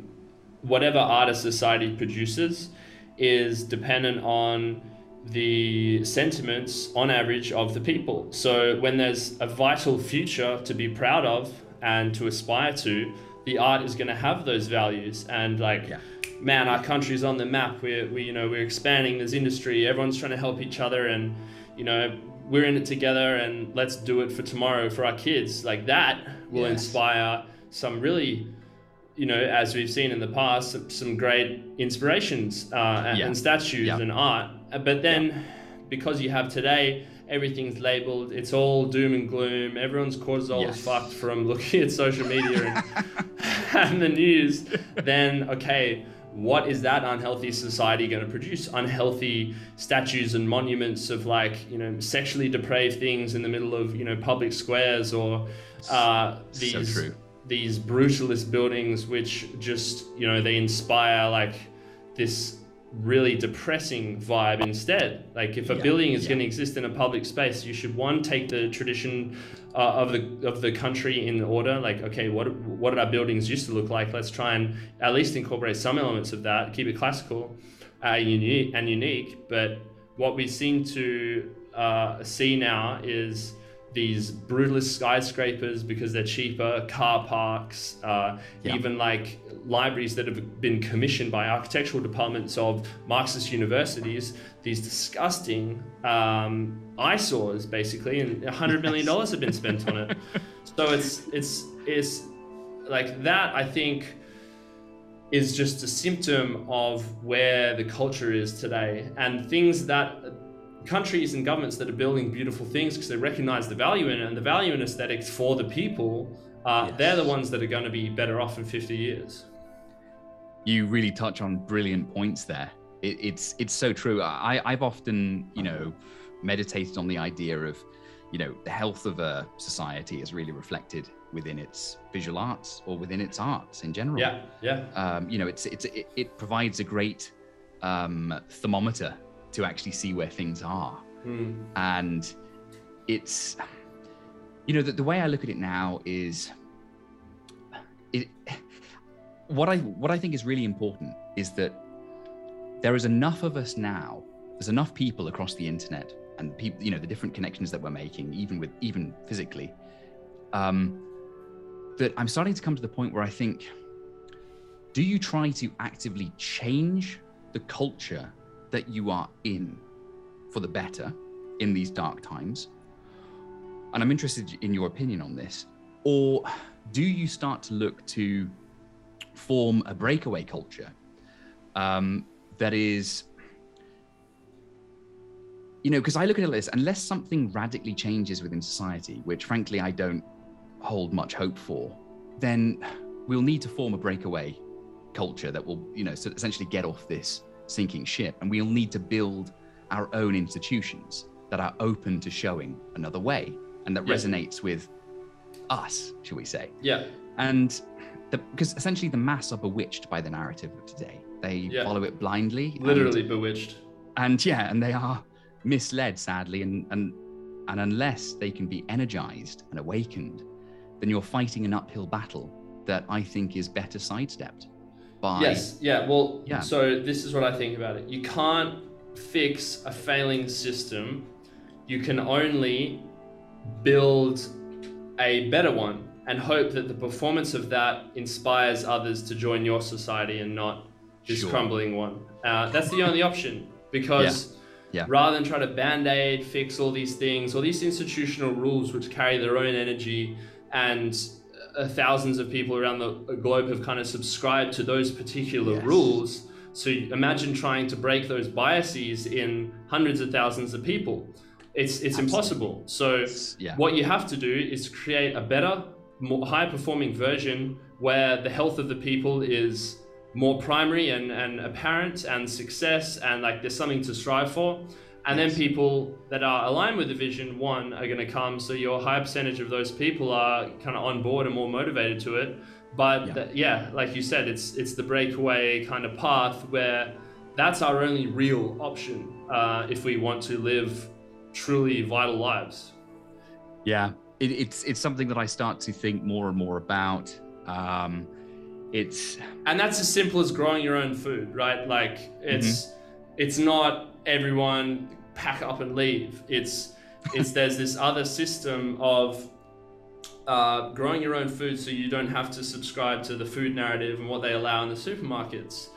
whatever art a society produces is dependent on the sentiments on average of the people. So when there's a vital future to be proud of and to aspire to, the art is going to have those values and like yeah. man our country's on the map we're we, you know we're expanding this industry everyone's trying to help each other and you know we're in it together and let's do it for tomorrow for our kids like that will yes. inspire some really you know, as we've seen in the past, some great inspirations uh, yeah. and statues yeah. and art. But then, yeah. because you have today, everything's labeled. It's all doom and gloom. Everyone's cortisol yes. is fucked from looking at social media and, and the news. Then, okay, what is that unhealthy society going to produce? Unhealthy statues and monuments of like you know sexually depraved things in the middle of you know public squares or uh, these. So these brutalist buildings which just you know they inspire like this really depressing vibe instead. Like if a Yeah, building is yeah. going to exist in a public space, you should one take the tradition uh, of the of the country in order. Like okay, what what did our buildings used to look like? Let's try and at least incorporate some elements of that. Keep it classical, uh, unique and unique. But what we seem to uh, see now is these brutalist skyscrapers because they're cheaper, car parks, uh, Yeah. even like libraries that have been commissioned by architectural departments of Marxist universities, these disgusting um, eyesores basically, and $100 million have been spent on it. So it's, it's, it's like that, I think, is just a symptom of where the culture is today and things that countries and governments that are building beautiful things because they recognize the value in it and the value in aesthetics for the people uh, Yes. they're the ones that are going to be better off in 50 years you really touch on brilliant points there. It, it's it's so true. I I've often you know meditated on the idea of you know the health of a society is really reflected within its visual arts or within its arts in general. yeah yeah Um, you know, it's it's it, it provides a great um, thermometer to actually see where things are Mm. and it's you know the, the way i look at it now is it what i what i think is really important is that there is enough of us now there's enough people across the internet and people you know the different connections that we're making even with even physically um that i'm starting to come to the point where i think do you try to actively change the culture that you are in for the better in these dark times? And I'm interested in your opinion on this. Or do you start to look to form a breakaway culture um, that is, you know, because I look at it this, unless something radically changes within society, which frankly I don't hold much hope for, then we'll need to form a breakaway culture that will, you know, essentially get off this sinking ship. And we'll need to build our own institutions that are open to showing another way and that Yeah. resonates with us, shall we say. yeah And the, because essentially the mass are bewitched by the narrative of today. They Yeah. follow it blindly. and- literally bewitched and yeah, and they are misled sadly, and and and unless they can be energized and awakened, then you're fighting an uphill battle that I think is better sidestepped by Yes, yeah. Well, Yeah. so this is what I think about it. You can't fix a failing system. You can only build a better one and hope that the performance of that inspires others to join your society and not this Sure. crumbling one. Uh, that's the only option because Yeah. rather than try to band aid, fix all these things, all these institutional rules which carry their own energy and Uh, thousands of people around the uh, globe have kind of subscribed to those particular Yes. rules. So imagine trying to break those biases in hundreds of thousands of people. It's it's Absolutely. impossible. So yeah. what you have to do is create a better, more high performing version where the health of the people is more primary and, and apparent and success and like there's something to strive for. And Yes. then people that are aligned with the vision, one, are going to come. So your high percentage of those people are kind of on board and more motivated to it. But Yeah. yeah, yeah like you said, it's it's the breakaway kind of path where that's our only real option uh, if we want to live truly vital lives. Yeah, it, it's it's something that I start to think more and more about. Um, it's and that's as simple as growing your own food right like it's it's not everyone pack up and leave. It's it's there's this other system of uh, growing your own food so you don't have to subscribe to the food narrative and what they allow in the supermarkets.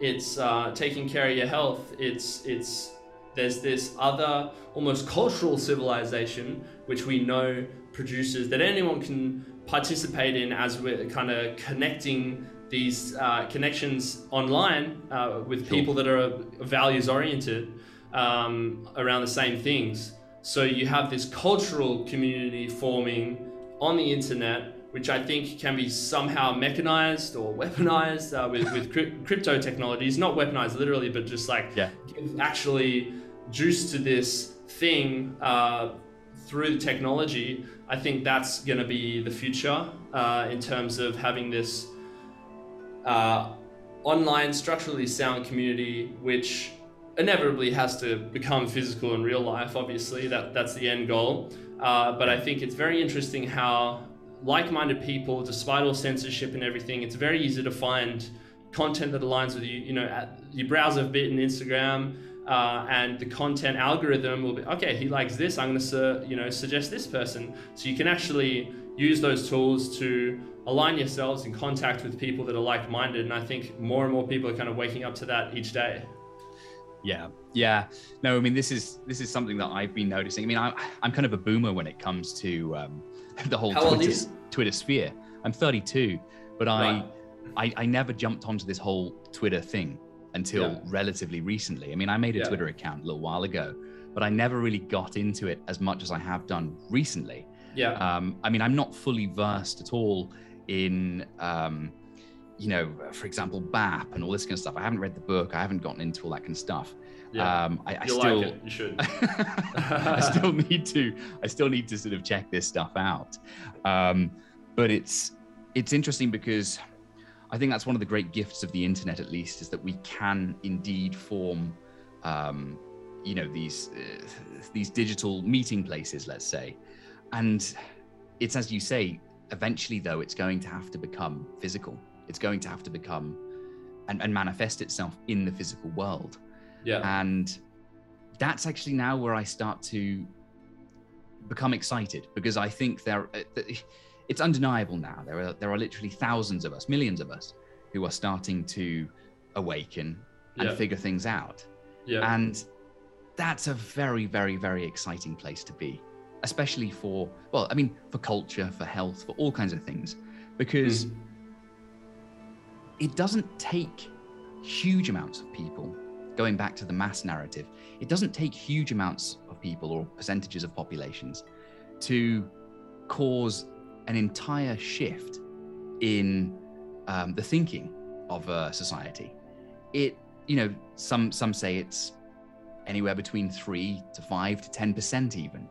It's uh, taking care of your health. It's it's there's this other almost cultural civilization which we know produces that anyone can participate in as we're kind of connecting these uh, connections online uh, with Sure. people that are values oriented um, around the same things. So you have this cultural community forming on the internet, which I think can be somehow mechanized or weaponized uh, with, with cryp- crypto technologies, not weaponized literally, but just like Yeah. give actually juice to this thing uh, through the technology. I think that's going to be the future uh, in terms of having this uh, online structurally sound community which inevitably has to become physical in real life obviously. That that's the end goal. Uh, but i think it's very interesting how like-minded people despite all censorship and everything it's very easy to find content that aligns with you you know at, you browse a bit in instagram uh, and the content algorithm will be okay he likes this. I'm going to you know suggest this person. So you can actually use those tools to align yourselves in contact with people that are like-minded and i think more and more people are kind of waking up to that each day. Yeah. Yeah. No i mean this is this is something that i've been noticing. I mean I, i'm kind of a boomer when it comes to um, the whole How old are twitter, twitter sphere. I'm 32 but Right. I, I i never jumped onto this whole twitter thing until Yeah. relatively recently. I mean i made a Yeah. twitter account a little while ago but i never really got into it as much as i have done recently. Yeah. Um, I mean, I'm not fully versed at all in, um, you know, for example, BAP and all this kind of stuff. I haven't read the book. I haven't gotten into all that kind of stuff. yeah Um, I, I still, like it you should I still need to, I still need to sort of check this stuff out. Um, but it's, it's interesting because I think that's one of the great gifts of the internet, at least, is that we can indeed form, um, you know, these uh, these digital meeting places, let's say, and it's as you say. Eventually, though, it's going to have to become physical. It's going to have to become and, and manifest itself in the physical world. yeah And that's actually now where I start to become excited because I think there uh, it's undeniable now. There are there are literally thousands of us, millions of us, who are starting to awaken and Yeah. figure things out. yeah And that's a very, very, very exciting place to be, especially for, well, I mean, for culture, for health, for all kinds of things, because Mhm. it doesn't take huge amounts of people, going back to the mass narrative, it doesn't take huge amounts of people or percentages of populations to cause an entire shift in um, the thinking of a society. It, you know, some some say it's anywhere between three to five to ten percent, even.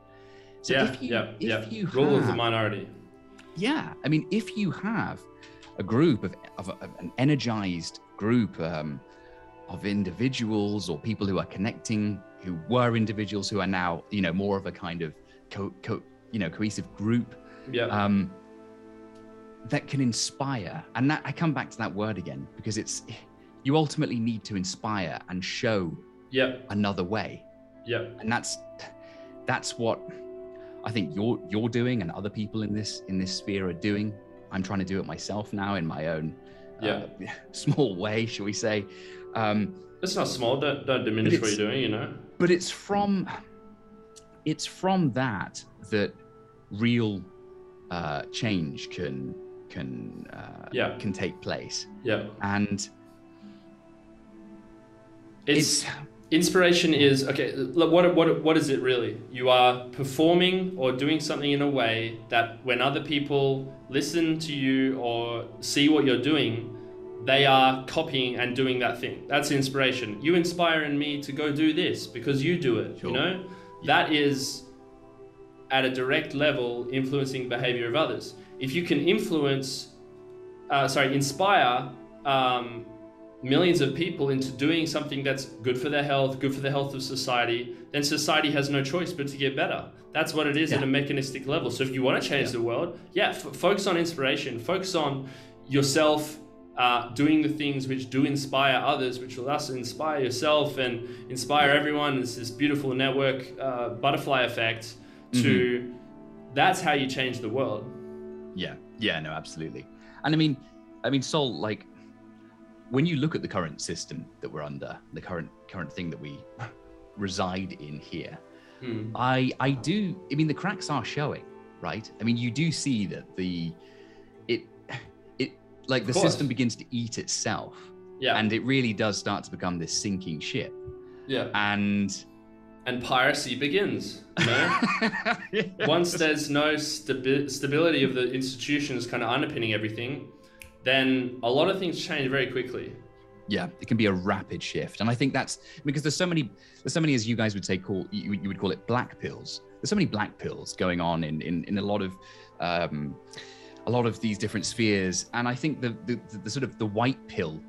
So yeah if you, yeah if yeah you rule of the minority. Yeah, I mean, if you have a group of, of, of an energized group um, of individuals or people who are connecting, who were individuals who are now, you know, more of a kind of, co- co- you know, cohesive group yeah. um, that can inspire. And that, I come back to that word again because it's you ultimately need to inspire and show yeah. another way. Yeah. And that's that's what I think you're you're doing and other people in this in this sphere are doing. I'm trying to do it myself now in my own uh, small way, shall we say? Um, it's not small don't don't diminish what you're doing you know but it's from it's from that that real uh, change can can uh, Yeah. can take place, yeah and it's inspiration is okay what what what is it really? You are performing or doing something in a way that when other people listen to you or see what you're doing they are copying and doing that thing. That's inspiration. You inspire in me to go do this because you do it Sure. you know? That is at a direct level influencing behavior of others. If you can influence uh, sorry inspire um, millions of people into doing something that's good for their health, good for the health of society, then society has no choice but to get better. That's what it is at a mechanistic level. So if you want to change Yeah. the world, yeah, f- focus on inspiration, focus on yourself uh, doing the things which do inspire others, which will thus inspire yourself and inspire everyone. It's this beautiful network uh, butterfly effect. To that's how you change the world. Yeah, yeah, no, absolutely. And I mean, I mean, Sol, like when you look at the current system that we're under, the current current thing that we reside in here, Hmm. I I do. I mean, the cracks are showing, right? I mean, you do see that the it it like the course. system begins to eat itself, Yeah, and it really does start to become this sinking ship. yeah, And and piracy begins. You know. once there's no stabi- stability of the institutions kind of underpinning everything, then a lot of things change very quickly. yeah it can be a rapid shift and i think that's because there's so many there's so many as you guys would say call you, you would call it black pills there's so many black pills going on in in, in a lot of um a lot of these different spheres and i think the the, the, the sort of the white pill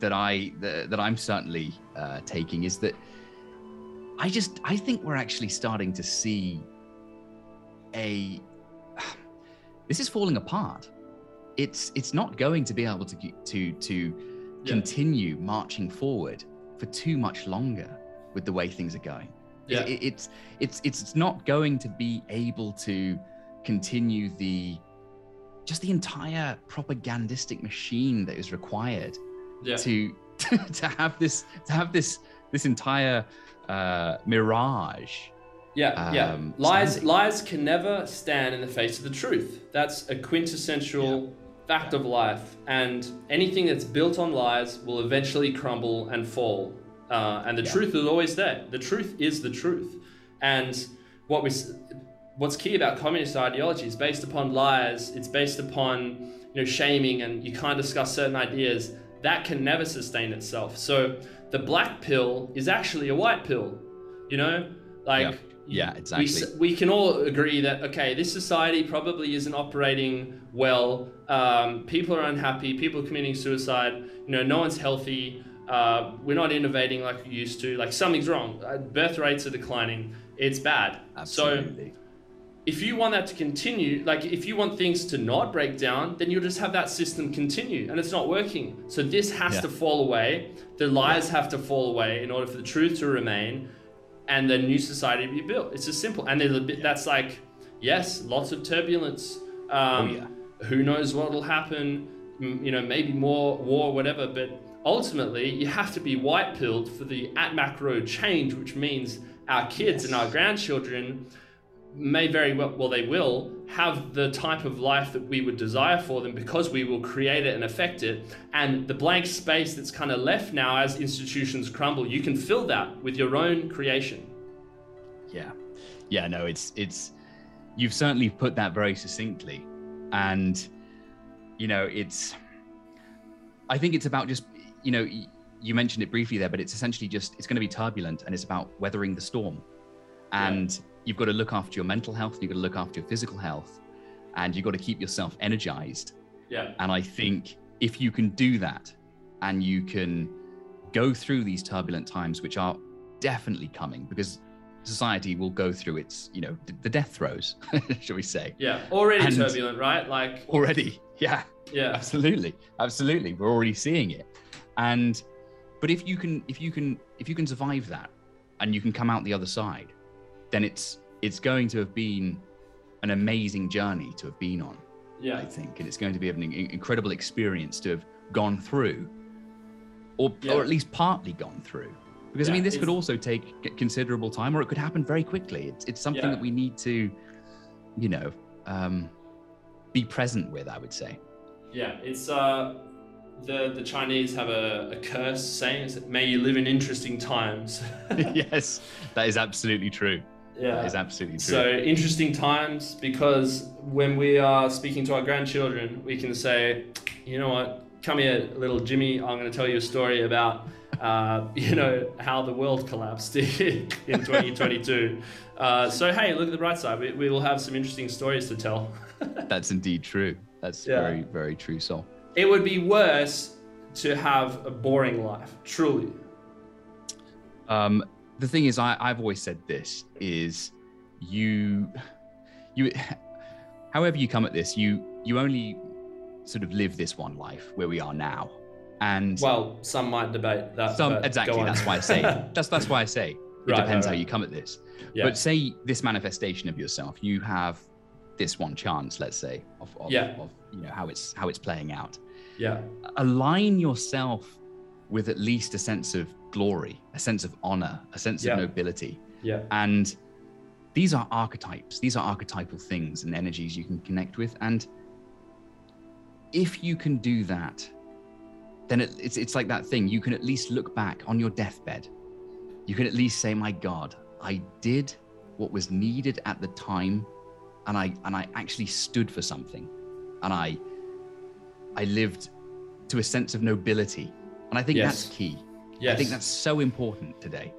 that I that, that I'm certainly uh, taking is that I just I think we're actually starting to see a this is falling apart. It's it's not going to be able to to to Yeah. continue marching forward for too much longer with the way things are going. Yeah. It- it's it's it's not going to be able to continue the just the entire propagandistic machine that is required Yeah. to to have this to have this this entire uh, mirage. Yeah, yeah. um, Lies, standing. lies can never stand in the face of the truth. That's a quintessential fact of life, and anything that's built on lies will eventually crumble and fall. Uh, and the Yeah. truth is always there. The truth is the truth, and what we, what's key about communist ideology is based upon lies. It's based upon you know shaming, and you can't discuss certain ideas. That can never sustain itself. So the black pill is actually a white pill. You know, like Yeah. Yeah, exactly. s- we can all agree that okay, this society probably isn't operating well. Um, people are unhappy. People are committing suicide. You know, no one's healthy. Uh, we're not innovating like we used to. Like something's wrong. Uh, birth rates are declining. It's bad. Absolutely. So if you want that to continue, like if you want things to not break down, then you'll just have that system continue, and it's not working. So this has Yeah. to fall away. The lies have to fall away in order for the truth to remain, and the new society to be built. It's just simple, and there's a bit that's like, yes, lots of turbulence. Um, Oh, yeah. Who knows what will happen? You know, maybe more war, whatever. But ultimately, you have to be white pilled for the at macro change, which means our kids and our grandchildren may very well, well, they will have the type of life that we would desire for them because we will create it and affect it. And the blank space that's kind of left now as institutions crumble, you can fill that with your own creation. Yeah. Yeah, no, it's it's you've certainly put that very succinctly. And you know, it's I think it's about just you know, you mentioned it briefly there, but it's essentially just it's going to be turbulent and it's about weathering the storm. And you've got to look after your mental health, you've got to look after your physical health, and you've got to keep yourself energized. Yeah. And I think if you can do that and you can go through these turbulent times, which are definitely coming because society will go through its, you know, the death throes, shall we say. Yeah. Already And- turbulent, right? Like, Already. Yeah, yeah. absolutely. Absolutely. We're already seeing it. And, but if you can, if you can, if you can survive that and you can come out the other side, then it's, it's going to have been an amazing journey to have been on. I think, and it's going to be an incredible experience to have gone through, or Yeah. or at least partly gone through. Because I mean, this could also take considerable time, or it could happen very quickly. It's it's something Yeah. that we need to, you know, um, be present with. I would say. Yeah. It's, uh, the, the Chinese have a, a curse saying, may you live in interesting times. yes, that is absolutely true. Yeah. Is absolutely true. So interesting times because when we are speaking to our grandchildren, we can say, you know what, come here, little Jimmy. I'm going to tell you a story about, uh, you know, how the world collapsed in 2022. Uh, so hey, look at the bright side. We, we will have some interesting stories to tell. That's indeed true. That's Yeah. very very true, Sol. It would be worse to have a boring life, truly. Um, the thing is, I, I've always said this: is you, you, however you come at this, you you only sort of live this one life where we are now, and Well, some might debate that. some exactly that's why I say that's that's why I say it Right, right, depends how right. you come at this. Yeah. But say this manifestation of yourself, you have this one chance, let's say, of, of, Yeah. of you know how it's how it's playing out. yeah. Align yourself with at least a sense of glory, a sense of honor, a sense Yeah. of nobility. Yeah. And these are archetypes, these are archetypal things and energies you can connect with. And if you can do that, then it, it's, it's like that thing. You can at least look back on your deathbed. You can at least say, My God, I did what was needed at the time, and I and I actually stood for something. And I I lived to a sense of nobility. And I think Yes. that's key. Yes. I think that's so important today.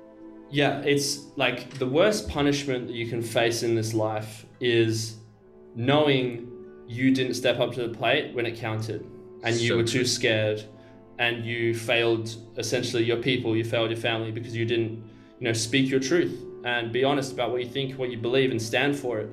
Yeah, it's like the worst punishment that you can face in this life is knowing you didn't step up to the plate when it counted and you So were too scared and you failed essentially your people, you failed your family because you didn't, you know, speak your truth and be honest about what you think, what you believe, and stand for it.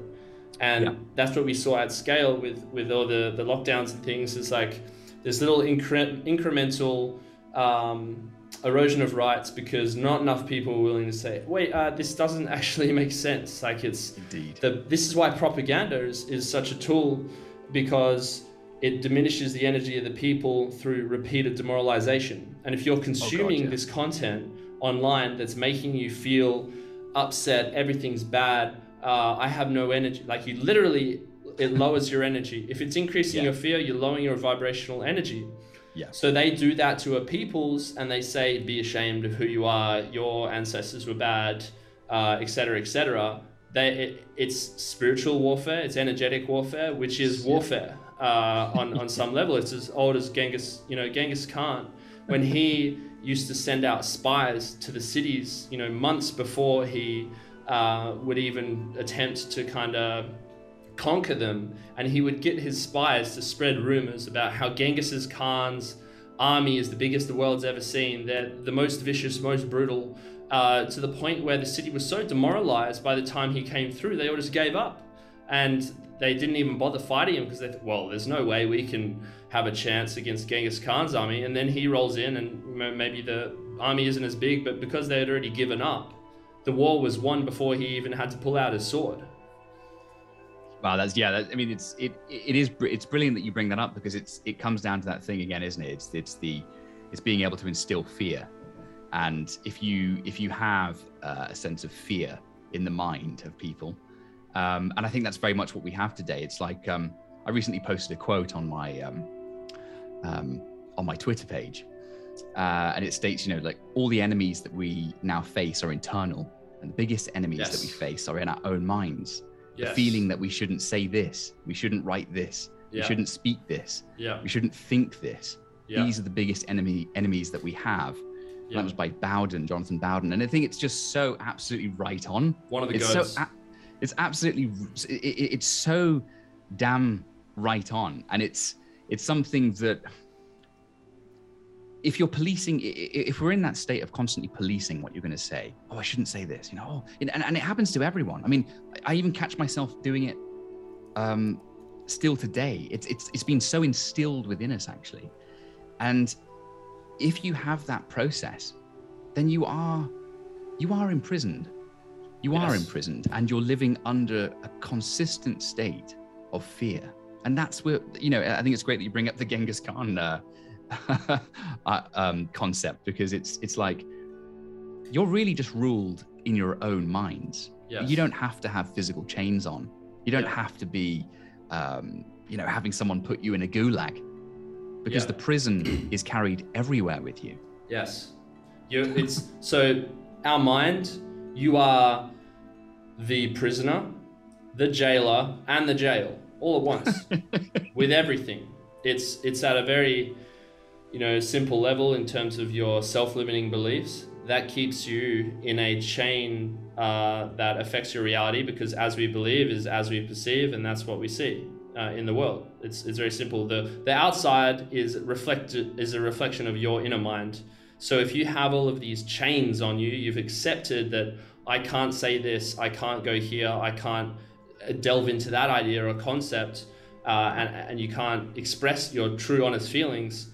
And yeah. that's what we saw at scale with with all the the lockdowns and things. It's like this little incre- incremental um, erosion of rights because not enough people were willing to say, wait, uh, this doesn't actually make sense. Like it's indeed. The, this is why propaganda is, is such a tool because it diminishes the energy of the people through repeated demoralization. And if you're consuming oh God, yeah. this content online that's making you feel upset, everything's bad, uh, I have no energy, like you literally, it lowers your energy. If it's increasing yeah. your fear, you're lowering your vibrational energy. Yeah. So they do that to a peoples and they say, be ashamed of who you are, your ancestors were bad, uh, etc., etc. They, it, it's spiritual warfare, it's energetic warfare, which is warfare uh, on, on some level. It's as old as Genghis, you know, Genghis Khan, when he used to send out spies to the cities, you know, months before he uh, would even attempt to kind of conquer them, and he would get his spies to spread rumors about how Genghis Khan's army is the biggest the world's ever seen. They're the most vicious, most brutal, uh, to the point where the city was so demoralized by the time he came through, they all just gave up. And they didn't even bother fighting him because they thought, well, there's no way we can have a chance against Genghis Khan's army. And then he rolls in, and maybe the army isn't as big, but because they had already given up, the war was won before he even had to pull out his sword. Wow, that's yeah. That, I mean, it's it it is it's brilliant that you bring that up because it's it comes down to that thing again, isn't it? It's it's the it's being able to instill fear, and if you if you have uh, a sense of fear in the mind of people, um, and I think that's very much what we have today. It's like um, I recently posted a quote on my um, um, on my Twitter page, uh, and it states, you know, like all the enemies that we now face are internal, and the biggest enemies yes. that we face are in our own minds yes. the feeling that we shouldn't say this, we shouldn't write this, yeah. we shouldn't speak this, yeah. we shouldn't think this. Yeah. These are the biggest enemy enemies that we have. That was by Bowden, Jonathan Bowden, and I think it's just so absolutely right on. One of the it's. So, it's absolutely, it, it's so damn right on, and it's it's something that if you're policing, if we're in that state of constantly policing what you're going to say, oh, I shouldn't say this, you know, oh, and, and it happens to everyone. I mean, I even catch myself doing it um, still today. It's, it's, it's been so instilled within us, actually. And if you have that process, then you are, you are imprisoned. You yes. are imprisoned and you're living under a consistent state of fear. And that's where, you know, I think it's great that you bring up the Genghis Khan uh, Uh, um, concept because it's it's like you're really just ruled in your own minds. Yes. You don't have to have physical chains on. You don't yeah. have to be, um, you know, having someone put you in a gulag, because yeah. the prison is carried everywhere with you. Yes, you. It's so our mind. You are the prisoner, the jailer, and the jail all at once with everything. It's it's at a very you know, simple level in terms of your self-limiting beliefs, that keeps you in a chain uh, that affects your reality because as we believe is as we perceive, and that's what we see uh, in the world. It's, it's very simple. The the outside is reflected is a reflection of your inner mind. So if you have all of these chains on you, you've accepted that I can't say this, I can't go here, I can't uh, delve into that idea or concept, uh, and, and you can't express your true honest feelings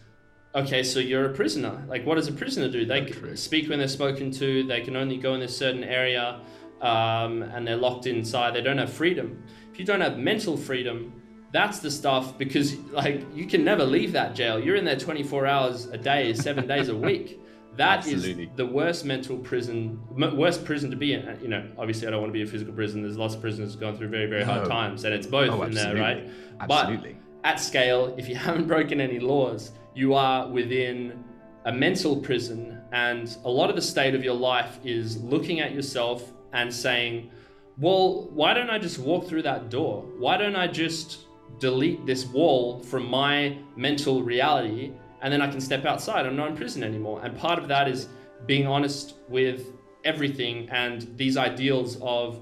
okay, so you're a prisoner. Like, what does a prisoner do? They speak when they're spoken to. They can only go in a certain area, um, and they're locked inside. They don't have freedom. If you don't have mental freedom, that's the stuff because like you can never leave that jail. You're in there 24 hours a day, seven days a week. That Absolutely. is the worst mental prison, worst prison to be in. You know, obviously, I don't want to be a physical prison. There's lots of prisoners going through very, very no. hard times, and it's both oh, in there, right? Absolutely. But at scale, if you haven't broken any laws, you are within a mental prison, and a lot of the state of your life is looking at yourself and saying, Well, why don't I just walk through that door? Why don't I just delete this wall from my mental reality and then I can step outside? I'm not in prison anymore. And part of that is being honest with everything and these ideals of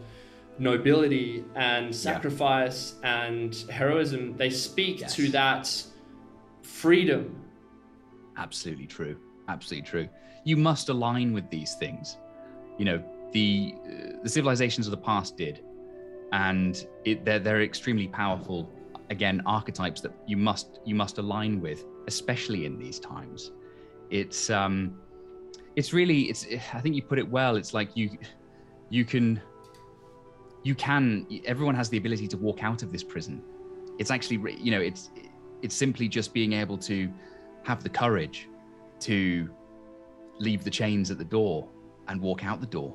nobility and sacrifice yeah. and heroism they speak yes. to that freedom absolutely true. Absolutely true. You must align with these things. You know, the uh, the civilizations of the past did, and it, they're they're extremely powerful. Again, archetypes that you must you must align with, especially in these times. It's um, it's really it's. I think you put it well. It's like you you can you can everyone has the ability to walk out of this prison it's actually you know it's it's simply just being able to have the courage to leave the chains at the door and walk out the door.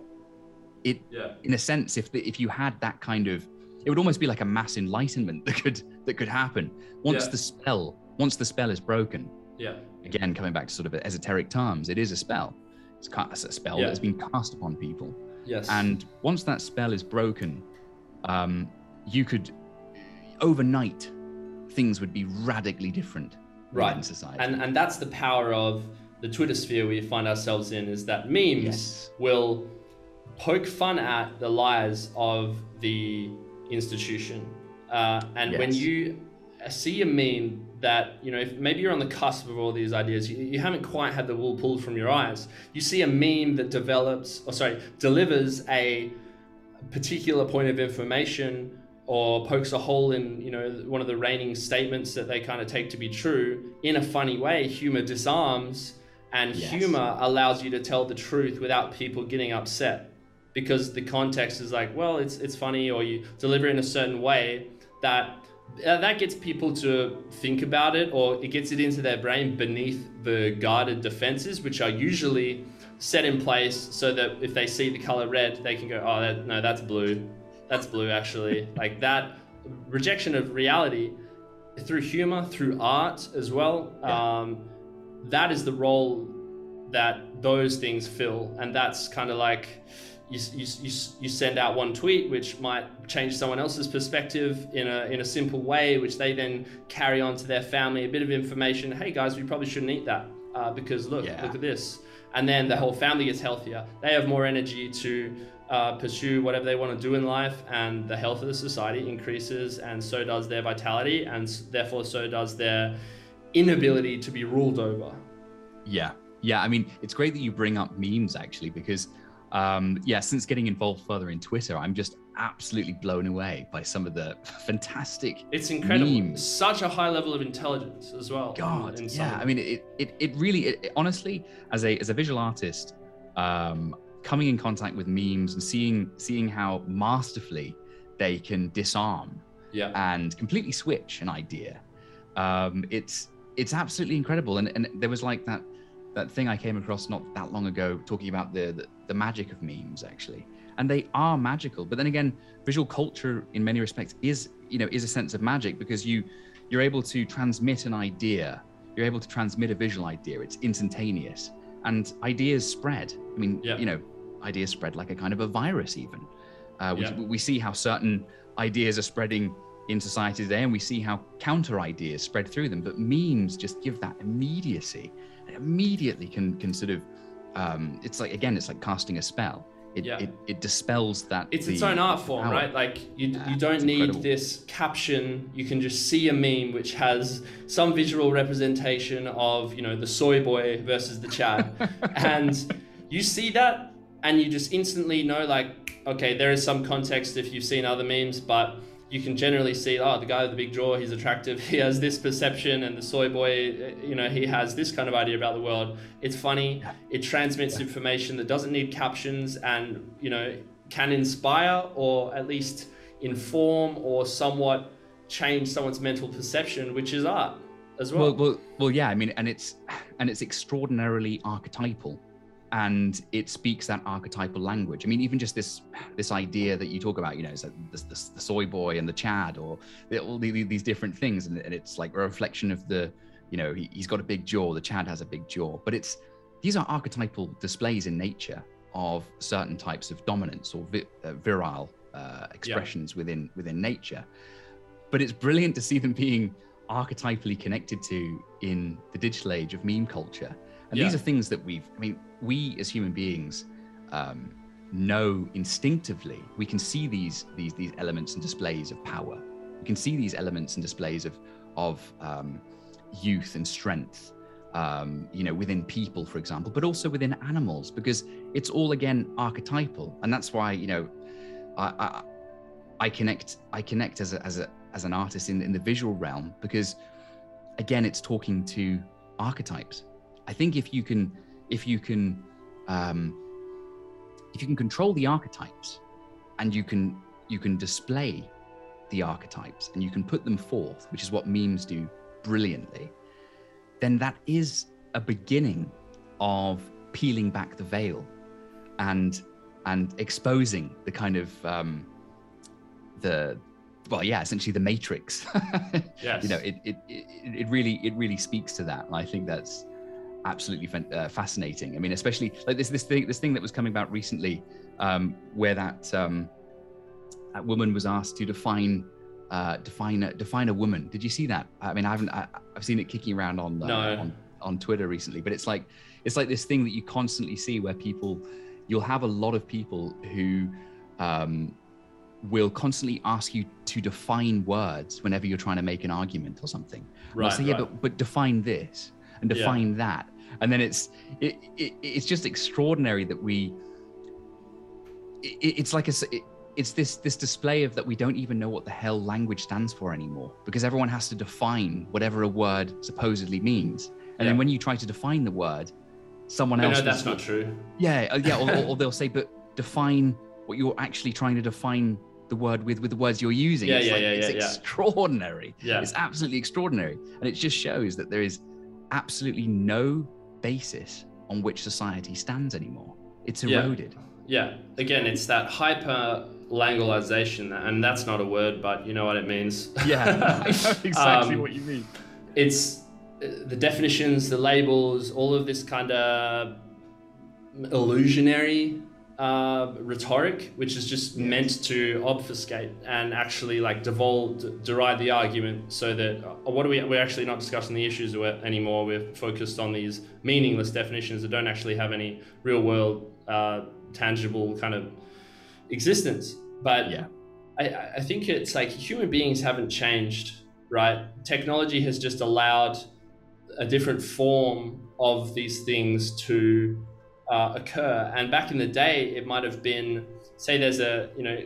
It yeah. in a sense if the, if you had that kind of it would almost be like a mass enlightenment that could that could happen. Once yeah. the spell once the spell is broken yeah. again coming back to sort of esoteric terms it is a spell. It's a spell yeah. that has been cast upon people. Yes. And once that spell is broken um, you could overnight things would be radically different right in society and and that's the power of the twitter sphere we find ourselves in is that memes yes. will poke fun at the lies of the institution uh, and yes. when you see a meme that you know if maybe you're on the cusp of all these ideas you, you haven't quite had the wool pulled from your eyes you see a meme that develops or sorry delivers a particular point of information or pokes a hole in you know one of the reigning statements that they kind of take to be true in a funny way humor disarms and yes. humor allows you to tell the truth without people getting upset because the context is like well it's it's funny or you deliver in a certain way that uh, that gets people to think about it or it gets it into their brain beneath the guarded defenses which are usually set in place so that if they see the color red they can go oh that, no that's blue that's blue actually. Like that rejection of reality through humor through art as well yeah. um, that is the role that those things fill. And that's kind of like you, you, you, you send out one tweet which might change someone else's perspective in a, in a simple way which they then carry on to their family. A bit of information hey guys we probably shouldn't eat that uh, because look yeah. look at this. And then the whole family gets healthier. They have more energy to uh, pursue whatever they want to do in life, and the health of the society increases, and so does their vitality, and therefore so does their inability to be ruled over. Yeah, yeah. I mean, it's great that you bring up memes actually, because um, yeah, since getting involved further in Twitter, I'm just absolutely blown away by some of the fantastic. It's incredible. Memes. Such a high level of intelligence as well. God, yeah. I mean, it it, it really, it, honestly, as a as a visual artist, um, coming in contact with memes and seeing seeing how masterfully they can disarm yeah. and completely switch an idea. Um, it's it's absolutely incredible. And and there was like that that thing I came across not that long ago talking about the, the, the magic of memes actually. And they are magical. But then again, visual culture in many respects is you know is a sense of magic because you you're able to transmit an idea. You're able to transmit a visual idea. It's instantaneous and ideas spread. I mean, yeah. you know, ideas spread like a kind of a virus, even. Uh, we, yeah. we see how certain ideas are spreading in society today, and we see how counter ideas spread through them. But memes just give that immediacy. It immediately can can sort of, um, it's like again, it's like casting a spell. It, yeah. it, it dispels that. It's its own art form, power. right? Like you, yeah, you don't need incredible. this caption. You can just see a meme which has some visual representation of you know the soy boy versus the Chad, and you see that and you just instantly know like okay there is some context if you've seen other memes but you can generally see oh the guy with the big jaw he's attractive he has this perception and the soy boy eh, you know he has this kind of idea about the world. It's funny. It transmits information that doesn't need captions and you know can inspire or at least inform or somewhat change someone's mental perception which is art as well. Well well, well yeah i mean and it's and it's extraordinarily archetypal and it speaks that archetypal language. I mean, even just this this idea that you talk about, you know, it's like the, the, the soy boy and the Chad, or all these different things, and, it's like a reflection of the, you know, he, has got a big jaw. The Chad has a big jaw, but it's these are archetypal displays in nature of certain types of dominance or vi- uh, virile uh, expressions yeah. within within nature. But it's brilliant to see them being archetypally connected to in the digital age of meme culture and yeah. these are things that we've, I mean, we as human beings um, know instinctively. We can see these, these, these elements and displays of power. We can see these elements and displays of, of um, youth and strength. um, you know, within people, for example, but also within animals, because it's all again archetypal, and that's why you know, I I, I connect I connect as a, as a as an artist in in the visual realm because, again, it's talking to archetypes. I think if you can if you can um, if you can control the archetypes, and you can you can display the archetypes and you can put them forth, which is what memes do brilliantly then that is a beginning of peeling back the veil and and exposing the kind of um, the well yeah essentially the matrix yes. you know it, it it really it really speaks to that and i think that's absolutely uh, fascinating i mean especially like this this thing this thing that was coming about recently um, where that um, that woman was asked to define uh, define a, define a woman. Did you see that? I mean, I haven't. I, have seen it kicking around on, uh, no. on on Twitter recently, but it's like it's like this thing that you constantly see where people, you'll have a lot of people who um, will constantly ask you to define words whenever you're trying to make an argument or something. Right. Say, right. yeah, but but define this and define yeah. that, and then it's it, it, it's just extraordinary that we. It, it's like a. It, it's this this display of that we don't even know what the hell language stands for anymore because everyone has to define whatever a word supposedly means and yeah. then when you try to define the word someone else no that's not true yeah uh, yeah or, or, or, they'll say but define what you're actually trying to define the word with with the words you're using yeah it's yeah like, yeah it's yeah, extraordinary yeah it's absolutely extraordinary and it just shows that there is absolutely no basis on which society stands anymore it's eroded yeah, yeah. again it's that hyper langolization, and that's not a word, but you know what it means. Yeah, I know exactly um, what you mean. It's uh, the definitions, the labels, all of this kind of illusionary uh, rhetoric, which is just meant to obfuscate and actually like devolve, deride the argument so that uh, what are we, we're actually not discussing the issues anymore. We're focused on these meaningless definitions that don't actually have any real world, uh, tangible kind of existence. But yeah, I, I think it's like human beings haven't changed, right? Technology has just allowed a different form of these things to uh, occur. And back in the day, it might have been, say, there's a you know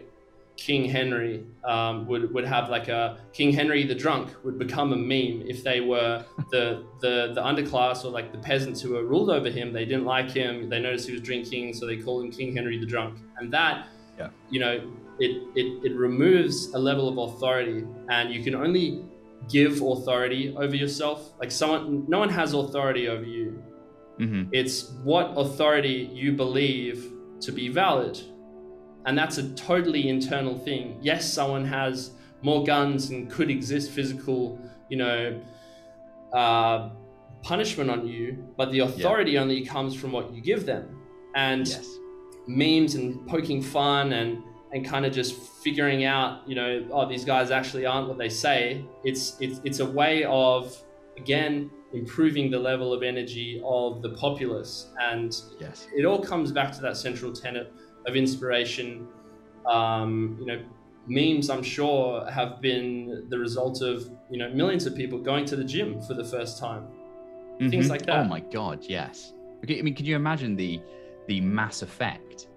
King Henry um, would would have like a King Henry the drunk would become a meme if they were the the the underclass or like the peasants who were ruled over him. They didn't like him. They noticed he was drinking, so they called him King Henry the drunk. And that yeah. you know, it, it, it removes a level of authority and you can only give authority over yourself. Like someone, no one has authority over you. Mm-hmm. It's what authority you believe to be valid. And that's a totally internal thing. Yes, someone has more guns and could exist physical, you know, uh, punishment on you, but the authority yeah. only comes from what you give them. And yes memes and poking fun and and kind of just figuring out, you know, oh, these guys actually aren't what they say. It's it's it's a way of again improving the level of energy of the populace, and yes, it all comes back to that central tenet of inspiration. Um, you know, memes I'm sure have been the result of you know millions of people going to the gym for the first time, mm-hmm. things like that. Oh my god, yes. Okay, I mean, can you imagine the the mass effect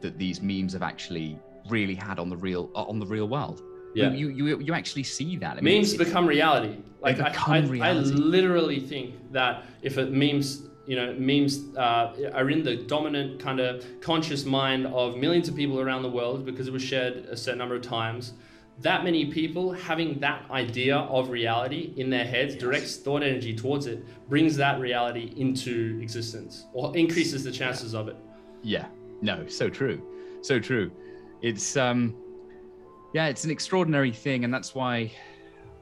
that these memes have actually really had on the real on the real world. Yeah, you you, you actually see that. I mean, memes become reality. Like I, I, reality. I, literally think that if it memes, you know, memes uh, are in the dominant kind of conscious mind of millions of people around the world because it was shared a certain number of times. That many people having that idea of reality in their heads yes. directs thought energy towards it, brings that reality into existence, or increases the chances yeah. of it. Yeah, no, so true, so true. It's um, yeah, it's an extraordinary thing, and that's why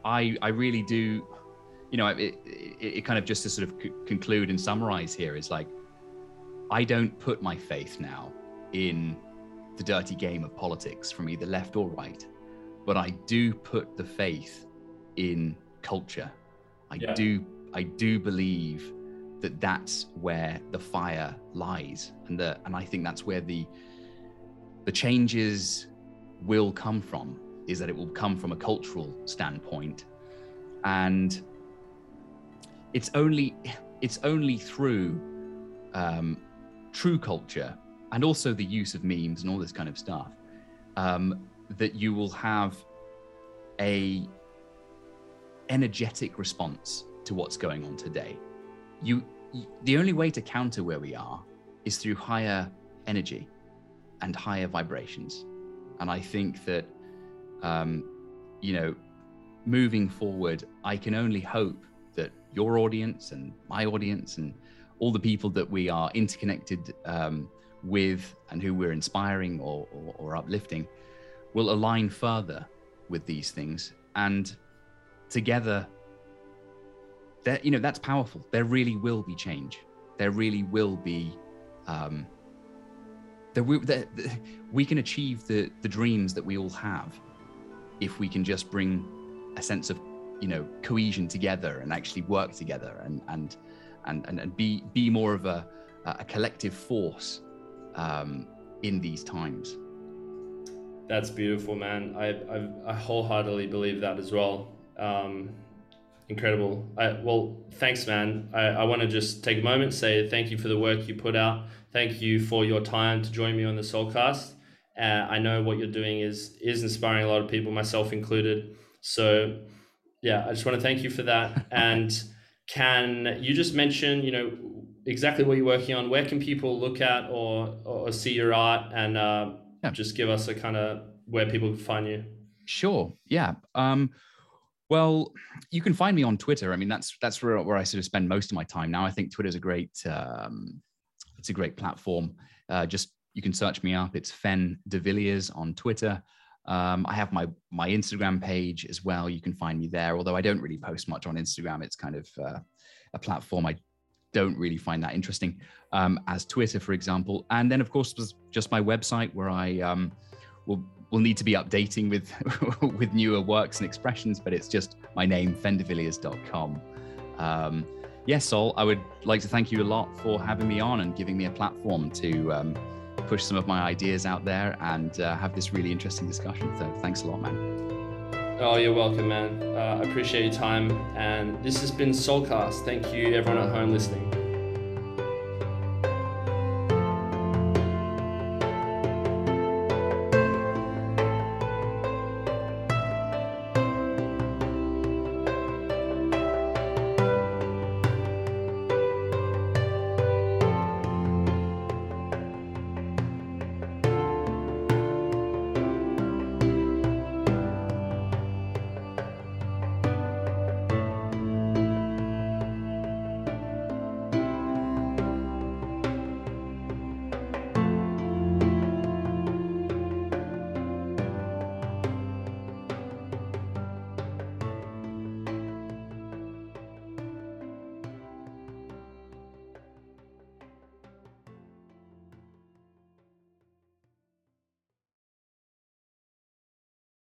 I I really do, you know, it it, it kind of just to sort of c- conclude and summarize here is like, I don't put my faith now in the dirty game of politics from either left or right, but I do put the faith in culture. I yeah. do I do believe that that's where the fire lies and the and i think that's where the the changes will come from is that it will come from a cultural standpoint and it's only it's only through um, true culture and also the use of memes and all this kind of stuff um, that you will have a energetic response to what's going on today. You, the only way to counter where we are is through higher energy and higher vibrations. And I think that, um, you know, moving forward, I can only hope that your audience and my audience and all the people that we are interconnected um, with and who we're inspiring or, or, or uplifting will align further with these things. And together that you know that's powerful. There really will be change. There really will be um there we, there, we can achieve the the dreams that we all have if we can just bring a sense of you know cohesion together and actually work together and and and and, and be be more of a a collective force um, in these times. That's beautiful man. I, I i wholeheartedly believe that as well. Um incredible. I, well thanks man. I, I want to just take a moment say thank you for the work you put out thank you for your time to join me on the soulcast uh, i know what you're doing is is inspiring a lot of people myself included so yeah, I just want to thank you for that. and can you just mention, you know, exactly what you're working on? Where can people look at or or see your art and uh, yeah. just give us a kind of where people can find you? Sure. Yeah. Um, well, you can find me on Twitter. I mean, that's that's where, where I sort of spend most of my time now. I think Twitter is a great um, it's a great platform. Uh, just you can search me up. It's Fen de Villiers on Twitter. Um, I have my my Instagram page as well. You can find me there. Although I don't really post much on Instagram, it's kind of uh, a platform I don't really find that interesting um, as Twitter, for example. And then, of course, just my website where I um, will will need to be updating with with newer works and expressions. But it's just my name, fendevilliers.com. Um, yes, Sol, I would like to thank you a lot for having me on and giving me a platform to um, push some of my ideas out there and uh, have this really interesting discussion. So thanks a lot, man. Oh, you're welcome, man. Uh, I appreciate your time. And this has been Soulcast. Thank you, everyone at home listening.